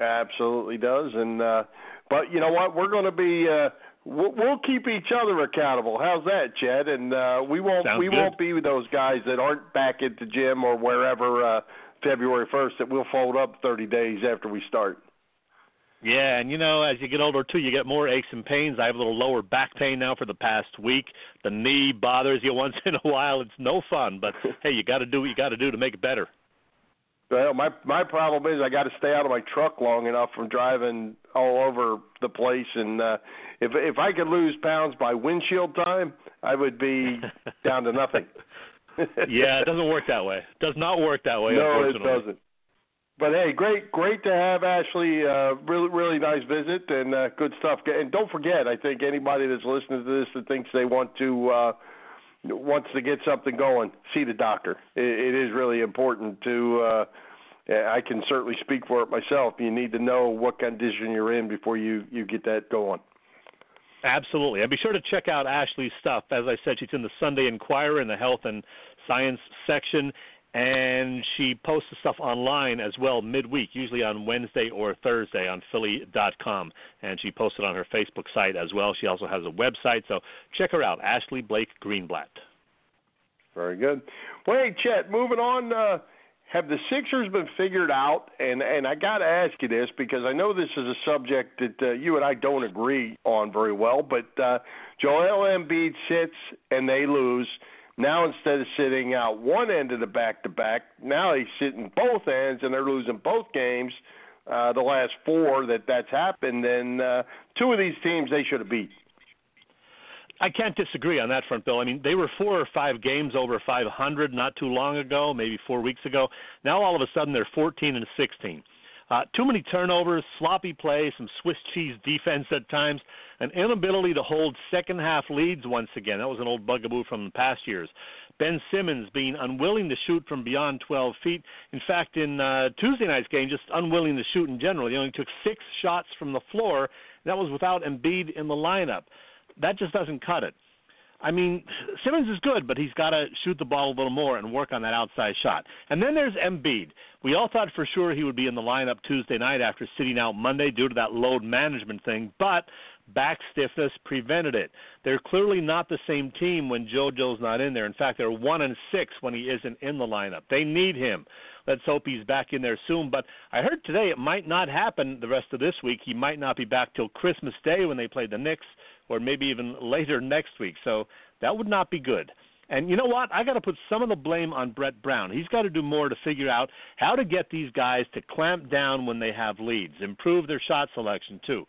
Speaker 2: Absolutely does, and uh, but you know what? We're going to be. Uh, we'll, we'll keep each other accountable. How's that, Chet? And uh, we won't
Speaker 3: Sounds
Speaker 2: we
Speaker 3: good.
Speaker 2: won't be those guys that aren't back at the gym or wherever uh, February first. That we'll fold up 30 days after we start.
Speaker 3: Yeah, and you know, as you get older too, you get more aches and pains. I have a little lower back pain now for the past week. The knee bothers you *laughs* once in a while. It's no fun, but *laughs* hey, you got to do what you got to do to make it better.
Speaker 2: Well, my my problem is I got to stay out of my truck long enough from driving all over the place, and uh, if if I could lose pounds by windshield time, I would be *laughs* down to nothing.
Speaker 3: yeah, it doesn't work that way. It does not work that way.
Speaker 2: no, it doesn't. But hey, great, great to have Ashley. Uh, really, really nice visit and uh, good stuff. And don't forget, I think anybody that's listening to this that thinks they want to uh, wants to get something going, see the doctor. It, it is really important to. Uh, I can certainly speak for it myself. You need to know what condition you're in before you you get that going.
Speaker 3: Absolutely. And be sure to check out Ashley's stuff. As I said, she's in the Sunday Inquirer in the health and science section and she posts the stuff online as well midweek, usually on Wednesday or Thursday on Philly.com. And she posts it on her Facebook site as well. She also has a website, so check her out, Ashley Blake Greenblatt.
Speaker 2: Very good. Well, hey, Chet, moving on. Uh, have the Sixers been figured out? And and I got to ask you this because I know this is a subject that uh, you and I don't agree on very well. But uh, Joel Embiid sits and they lose. Now instead of sitting out one end of the back to back, now he's sitting both ends, and they're losing both games. Uh, the last four that that's happened, and uh, two of these teams they should have beat.
Speaker 3: I can't disagree on that front, Bill. I mean, they were four or five games over 500 not too long ago, maybe four weeks ago. Now all of a sudden they're 14 and 16. Uh, too many turnovers, sloppy play, some Swiss cheese defense at times, an inability to hold second half leads once again. That was an old bugaboo from the past years. Ben Simmons being unwilling to shoot from beyond 12 feet. In fact, in uh, Tuesday night's game, just unwilling to shoot in general. He only took six shots from the floor. That was without Embiid in the lineup. That just doesn't cut it. I mean, Simmons is good, but he's got to shoot the ball a little more and work on that outside shot. And then there's Embiid. We all thought for sure he would be in the lineup Tuesday night after sitting out Monday due to that load management thing, but back stiffness prevented it. They're clearly not the same team when JoJo's not in there. In fact, they're one and six when he isn't in the lineup. They need him. Let's hope he's back in there soon. But I heard today it might not happen the rest of this week. He might not be back till Christmas Day when they play the Knicks or maybe even later next week. So that would not be good. And you know what? I got to put some of the blame on Brett Brown. He's got to do more to figure out how to get these guys to clamp down when they have leads, improve their shot selection too.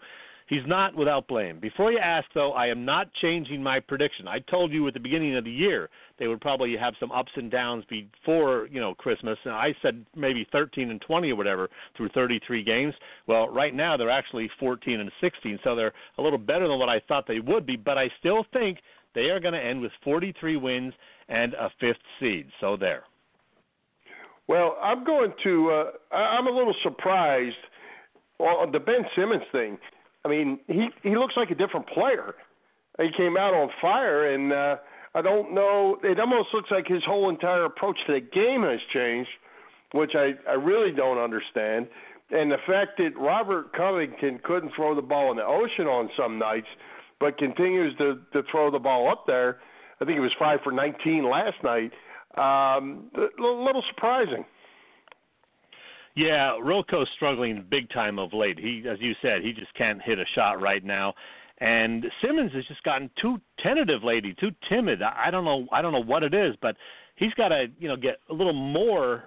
Speaker 3: He's not without blame. Before you ask, though, I am not changing my prediction. I told you at the beginning of the year they would probably have some ups and downs before you know Christmas, and I said maybe 13 and 20 or whatever through 33 games. Well, right now they're actually 14 and 16, so they're a little better than what I thought they would be. But I still think they are going to end with 43 wins and a fifth seed. So there.
Speaker 2: Well, I'm going to. Uh, I'm a little surprised on the Ben Simmons thing. I mean, he he looks like a different player. He came out on fire, and uh, I don't know. It almost looks like his whole entire approach to the game has changed, which I I really don't understand. And the fact that Robert Covington couldn't throw the ball in the ocean on some nights, but continues to to throw the ball up there. I think it was five for 19 last night. Um, a little surprising.
Speaker 3: Yeah, Rocco's struggling big time of late. He, as you said, he just can't hit a shot right now. And Simmons has just gotten too tentative lately, too timid. I don't know. I don't know what it is, but he's got to, you know, get a little more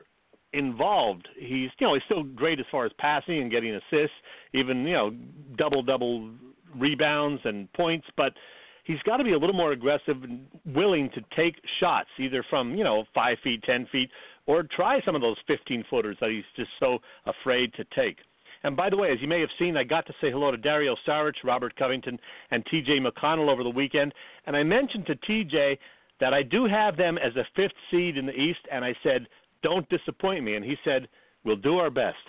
Speaker 3: involved. He's, you know, he's still great as far as passing and getting assists, even, you know, double double rebounds and points, but he's got to be a little more aggressive and willing to take shots, either from you know five feet, ten feet, or try some of those 15 footers that he's just so afraid to take. And by the way, as you may have seen, I got to say hello to Dario Saric, Robert Covington, and TJ McConnell over the weekend. And I mentioned to TJ that I do have them as a fifth seed in the East, and I said, don't disappoint me. And he said, we'll do our best. *laughs*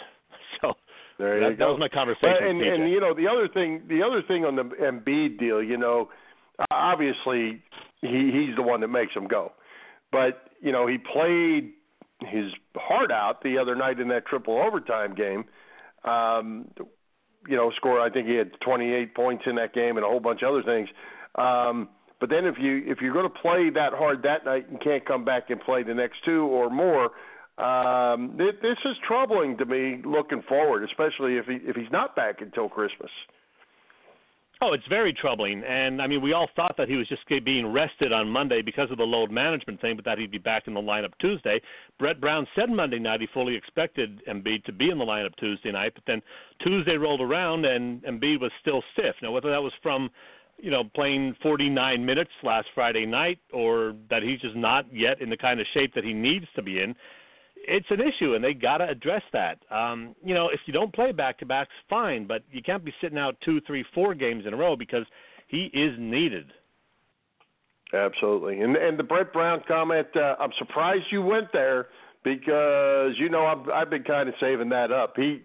Speaker 3: So
Speaker 2: there
Speaker 3: that, go. that was my conversation.
Speaker 2: and, and you know the other thing, the other thing on the Embiid deal, you know, obviously he he's the one that makes them go, but you know he played his heart out the other night in that triple overtime game. Um, you know, scored. I think he had 28 points in that game and a whole bunch of other things. Um, but then if you if you're going to play that hard that night and can't come back and play the next two or more, um, this, this is troubling to me looking forward, especially if he if he's not back until Christmas.
Speaker 3: Oh, it's very troubling. And I mean, we all thought that he was just being rested on Monday because of the load management thing, but that he'd be back in the lineup Tuesday. Brett Brown said Monday night he fully expected Embiid to be in the lineup Tuesday night, but then Tuesday rolled around and Embiid was still stiff. Now, whether that was from you know, playing 49 minutes last Friday night, or that he's just not yet in the kind of shape that he needs to be in it's an issue, and they got to address that. Um, you know, if you don't play back to backs, fine, but you can't be sitting out two, three, four games in a row because he is needed.
Speaker 2: Absolutely, and and the Brett Brown comment, uh, I'm surprised you went there because you know I've I've been kind of saving that up. He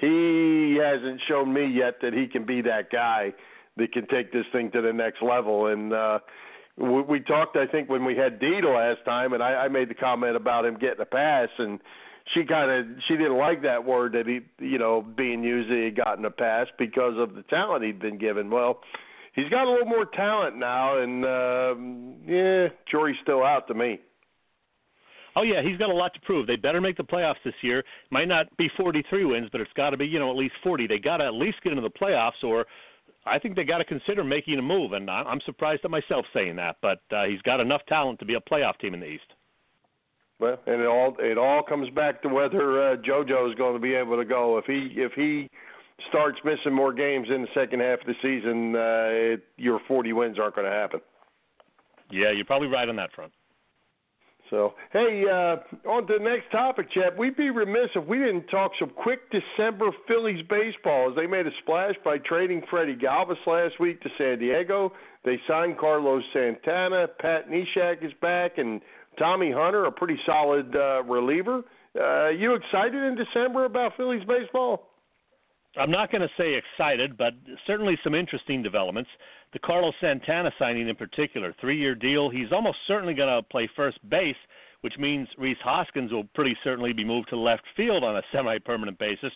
Speaker 2: he hasn't shown me yet that he can be that guy that can take this thing to the next level, and uh, we, we talked, I think, when we had Dee last time, and I, I made the comment about him getting a pass, and she kind of she didn't like that word that he, you know, being used that he gotten a pass because of the talent he'd been given. Well, he's got a little more talent now, and um, yeah, jury's still out to me.
Speaker 3: Oh yeah, he's got a lot to prove. They better make the playoffs this year. Might not be 43 wins, but it's got to be you know at least 40. They got to at least get into the playoffs, or I think they got to consider making a move, and I'm surprised at myself saying that. But uh, he's got enough talent to be a playoff team in the East.
Speaker 2: Well, and it all it all comes back to whether uh, JoJo is going to be able to go. If he if he starts missing more games in the second half of the season, uh, it, your 40 wins aren't going to happen.
Speaker 3: Yeah, you're probably right on that front.
Speaker 2: So, hey, uh, on to the next topic, Chet. We'd be remiss if we didn't talk some quick December Phillies baseball as they made a splash by trading Freddie Galvis last week to San Diego. They signed Carlos Santana. Pat Neshek is back, and Tommy Hunter, a pretty solid uh, reliever. Uh, you excited in December about Phillies baseball?
Speaker 3: I'm not going to say excited, but certainly some interesting developments. The Carlos Santana signing in particular, three-year deal. He's almost certainly going to play first base, which means Rhys Hoskins will pretty certainly be moved to left field on a semi-permanent basis.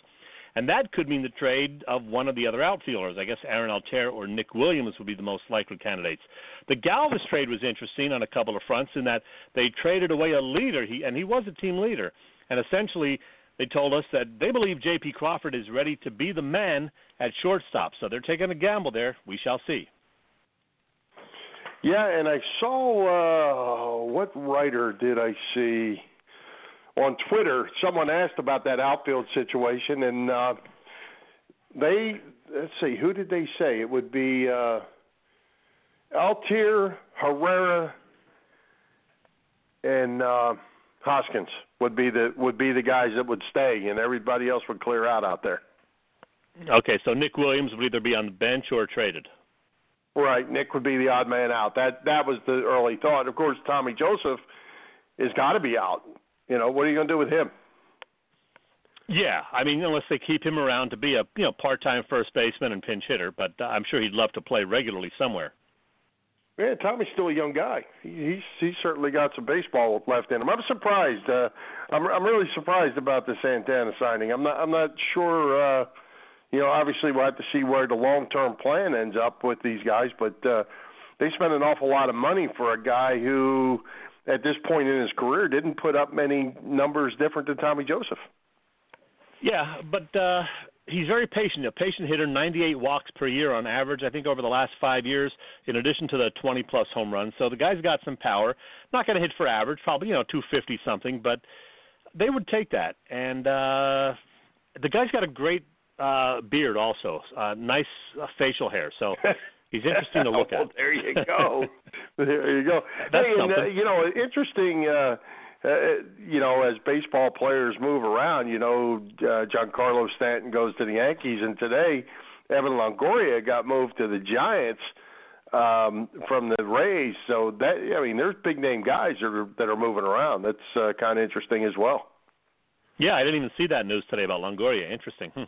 Speaker 3: And that could mean the trade of one of the other outfielders. I guess Aaron Altherr or Nick Williams would be the most likely candidates. The Galvis trade was interesting on a couple of fronts in that they traded away a leader, he, and he was a team leader. And essentially, they told us that they believe J.P. Crawford is ready to be the man at shortstop. So they're taking a gamble there. We shall see.
Speaker 2: Yeah, and I saw uh, what writer did I see on Twitter? Someone asked about that outfield situation, and uh, they let's see, who did they say it would be? Uh, Altherr, Herrera, and uh, Hoskins would be the would be the guys that would stay, and everybody else would clear out out there.
Speaker 3: Okay, so Nick Williams would either be on the bench or traded.
Speaker 2: Right, Nick would be the odd man out. That that was the early thought. Of course, Tommy Joseph is got to be out. You know, what are you going to do with him?
Speaker 3: Yeah, I mean, unless they keep him around to be a you know part-time first baseman and pinch hitter, but I'm sure he'd love to play regularly somewhere.
Speaker 2: Yeah, Tommy's still a young guy. He, he's he's certainly got some baseball left in him. I'm surprised. Uh, I'm I'm really surprised about the Santana signing. I'm not I'm not sure. Uh, you know, obviously we'll have to see where the long-term plan ends up with these guys, but uh, they spent an awful lot of money for a guy who, at this point in his career, didn't put up many numbers different than Tommy Joseph.
Speaker 3: Yeah, but uh, he's very patient. A patient hitter, 98 walks per year on average, I think, over the last five years, in addition to the 20 plus home runs. So the guy's got some power. Not going to hit for average, probably, you know, 250 something, but they would take that. And uh, the guy's got a great uh, beard also, uh, nice uh, facial hair. So. *laughs* He's interesting to look
Speaker 2: at. there you go. *laughs* there you go.
Speaker 3: That's
Speaker 2: hey, and, uh, you know, interesting. Uh, uh, you know, as baseball players move around, you know, uh, Giancarlo Stanton goes to the Yankees, and today Evan Longoria got moved to the Giants um, from the Rays. So that I mean, there's big name guys that are that are moving around. That's uh, kind of interesting as well.
Speaker 3: Yeah, I didn't even see that news today about Longoria. Interesting. Hmm.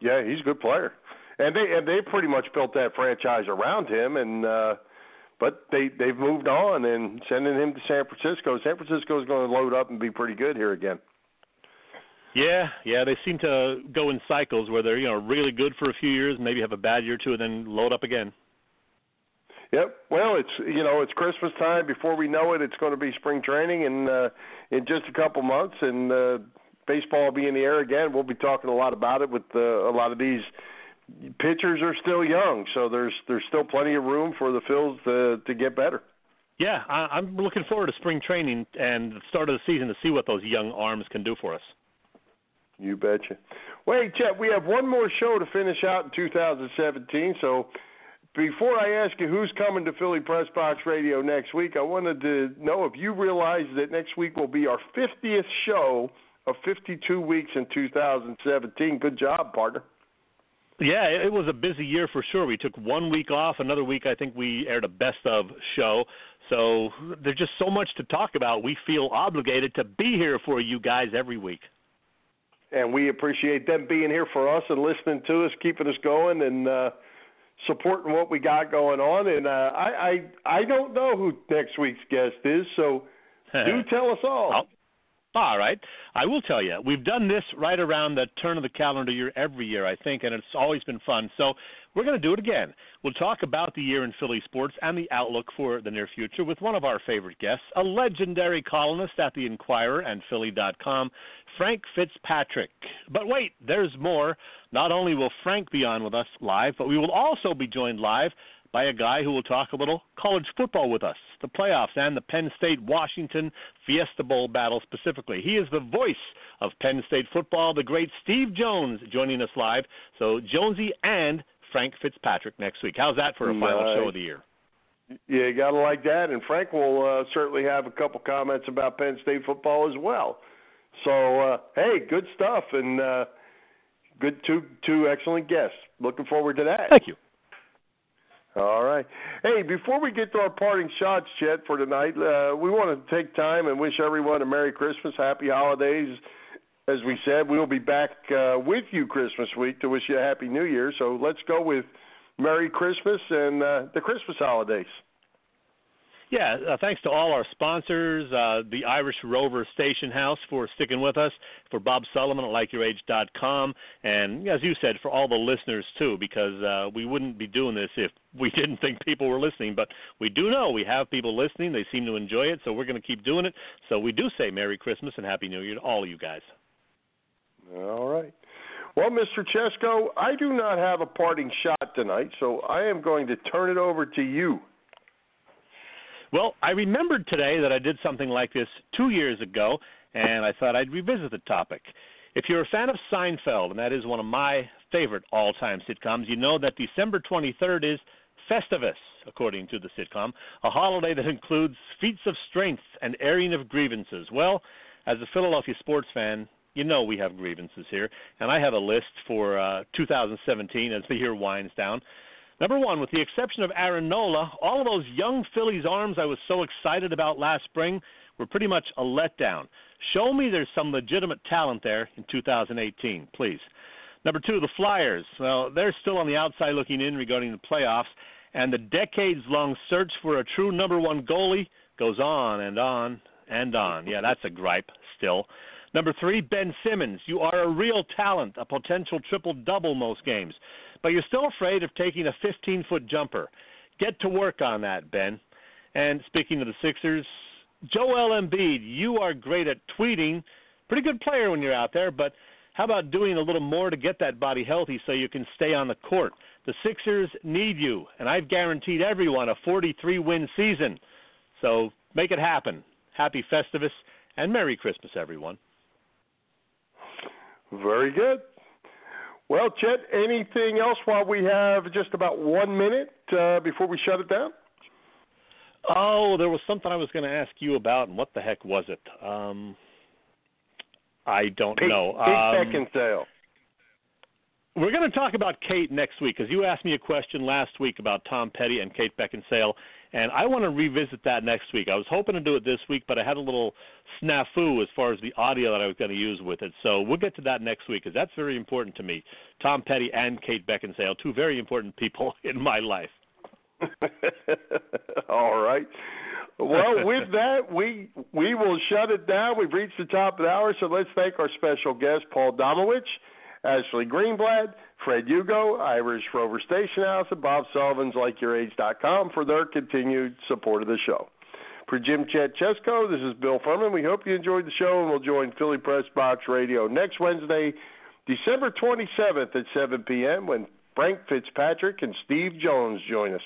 Speaker 2: Yeah, he's a good player, and they and they pretty much built that franchise around him, and. uh but they they've moved on and sending him to San Francisco. San Francisco is going to load up and be pretty good here again.
Speaker 3: Yeah, yeah, they seem to go in cycles where they're you know really good for a few years, maybe have a bad year or two, and then load up again.
Speaker 2: Yep. Well, it's you know it's Christmas time. Before we know it, it's going to be spring training, and uh, in just a couple months, and uh, baseball will be in the air again. We'll be talking a lot about it with uh, a lot of these pitchers are still young, so there's there's still plenty of room for the Phils to to get better.
Speaker 3: Yeah, I, I'm looking forward to spring training and the start of the season to see what those young arms can do for us.
Speaker 2: You betcha. Wait, Chet, we have one more show to finish out in 2017. So before I ask you who's coming to Philly Press Box Radio next week, I wanted to know if you realize that next week will be our 50th show of 52 weeks in 2017. Good job, partner.
Speaker 3: Yeah, it was a busy year for sure. We took one week off. Another week, I think we aired a best of show. So there's just so much to talk about. We feel obligated to be here for you guys every week.
Speaker 2: And we appreciate them being here for us and listening to us, keeping us going, and uh, supporting what we got going on. And uh, I, I, I don't know who next week's guest is, so *laughs* do tell us all.
Speaker 3: I'll, all right. I will tell you, we've done this right around the turn of the calendar year every year, I think, and it's always been fun. So we're going to do it again. We'll talk about the year in Philly sports and the outlook for the near future with one of our favorite guests, a legendary columnist at the Inquirer and Philly.com, Frank Fitzpatrick. But wait, there's more. Not only will Frank be on with us live, but we will also be joined live by a guy who will talk a little college football with us, the playoffs, and the Penn State Washington Fiesta Bowl battle specifically. He is the voice of Penn State football, the great Steve Jones, joining us live. So, Jonesy and Frank Fitzpatrick next week. How's that for a final
Speaker 2: nice.
Speaker 3: show of the year?
Speaker 2: Yeah, you got to like that. And Frank will uh, certainly have a couple comments about Penn State football as well. So, uh, hey, good stuff, and uh, good two two excellent guests. Looking forward to that.
Speaker 3: Thank you.
Speaker 2: All right. Hey, before we get to our parting shots, Chet, for tonight, uh, we want to take time and wish everyone a Merry Christmas, Happy Holidays. As we said, we'll be back uh, with you Christmas week to wish you a Happy New Year. So let's go with Merry Christmas and uh, the Christmas holidays.
Speaker 3: Yeah, uh, thanks to all our sponsors, uh, the Irish Rover Station House for sticking with us, for Bob Sullivan at LikeYourAge.com, and as you said, for all the listeners too, because uh, we wouldn't be doing this if we *laughs* didn't think people were listening. But we do know we have people listening; they seem to enjoy it, so we're going to keep doing it. So we do say Merry Christmas and Happy New Year to all of you guys.
Speaker 2: All right. Well, Mr. Chesko, I do not have a parting shot tonight, so I am going to turn it over to you.
Speaker 3: Well, I remembered today that I did something like this two years ago, and I thought I'd revisit the topic. If you're a fan of Seinfeld, and that is one of my favorite all time sitcoms, you know that December 23rd is Festivus, according to the sitcom, a holiday that includes feats of strength and airing of grievances. Well, as a Philadelphia sports fan, you know we have grievances here, and I have a list for uh, 2017 as the year winds down. Number one, with the exception of Aaron Nola, all of those young Phillies arms I was so excited about last spring were pretty much a letdown. Show me there's some legitimate talent there in 2018, please. Number two, the Flyers. Well, they're still on the outside looking in regarding the playoffs, and the decades long search for a true number one goalie goes on and on and on. Yeah, that's a gripe still. Number three, Ben Simmons. You are a real talent, a potential triple double most games but you're still afraid of taking a 15 foot jumper. Get to work on that, Ben. And speaking of the Sixers, Joel Embiid, you are great at tweeting. Pretty good player when you're out there, but how about doing a little more to get that body healthy so you can stay on the court? The Sixers need you, and I've guaranteed everyone a 43 win season. So make it happen. Happy Festivus and Merry Christmas, everyone.
Speaker 2: Very good. Well, Chet, anything else while we have just about one minute uh, before we shut it down?
Speaker 3: Oh, there was something I was going to ask you about, and what the heck was it? Um, I don't
Speaker 2: Kate,
Speaker 3: know.
Speaker 2: Kate
Speaker 3: um,
Speaker 2: Beckinsale.
Speaker 3: We're going to talk about Kate next week because you asked me a question last week about Tom Petty and Kate Beckinsale, and I want to revisit that next week. I was hoping to do it this week, but I had a little snafu as far as the audio that I was going to use with it. So we'll get to that next week because that's very important to me. Tom Petty and Kate Beckinsale, two very important people *laughs* in my life. *laughs*
Speaker 2: All right. Well, *laughs* with that, we we will shut it down. We've reached the top of the hour, so let's thank our special guest, Paul Domowitch, Ashley Greenblatt, Fred Hugo, Irish Rover Station House, and Bob Sullivan's LikeYourAge.com for their continued support of the show. For Jim Chet Chesko, this is Bill Furman. We hope you enjoyed the show, and we'll join Philly Press Box Radio next Wednesday, December 27th at 7 p.m. when Frank Fitzpatrick and Steve Jones join us.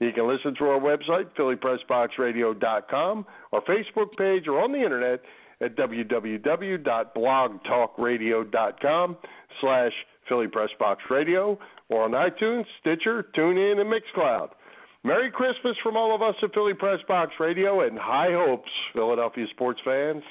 Speaker 2: You can listen through our website, PhillyPressBoxRadio.com, our Facebook page, or on the internet at www.blogtalkradio.com slash Philly Press Box Radio, or on iTunes, Stitcher, TuneIn, and Mixcloud. Merry Christmas from all of us at Philly Press Box Radio, and high hopes, Philadelphia sports fans.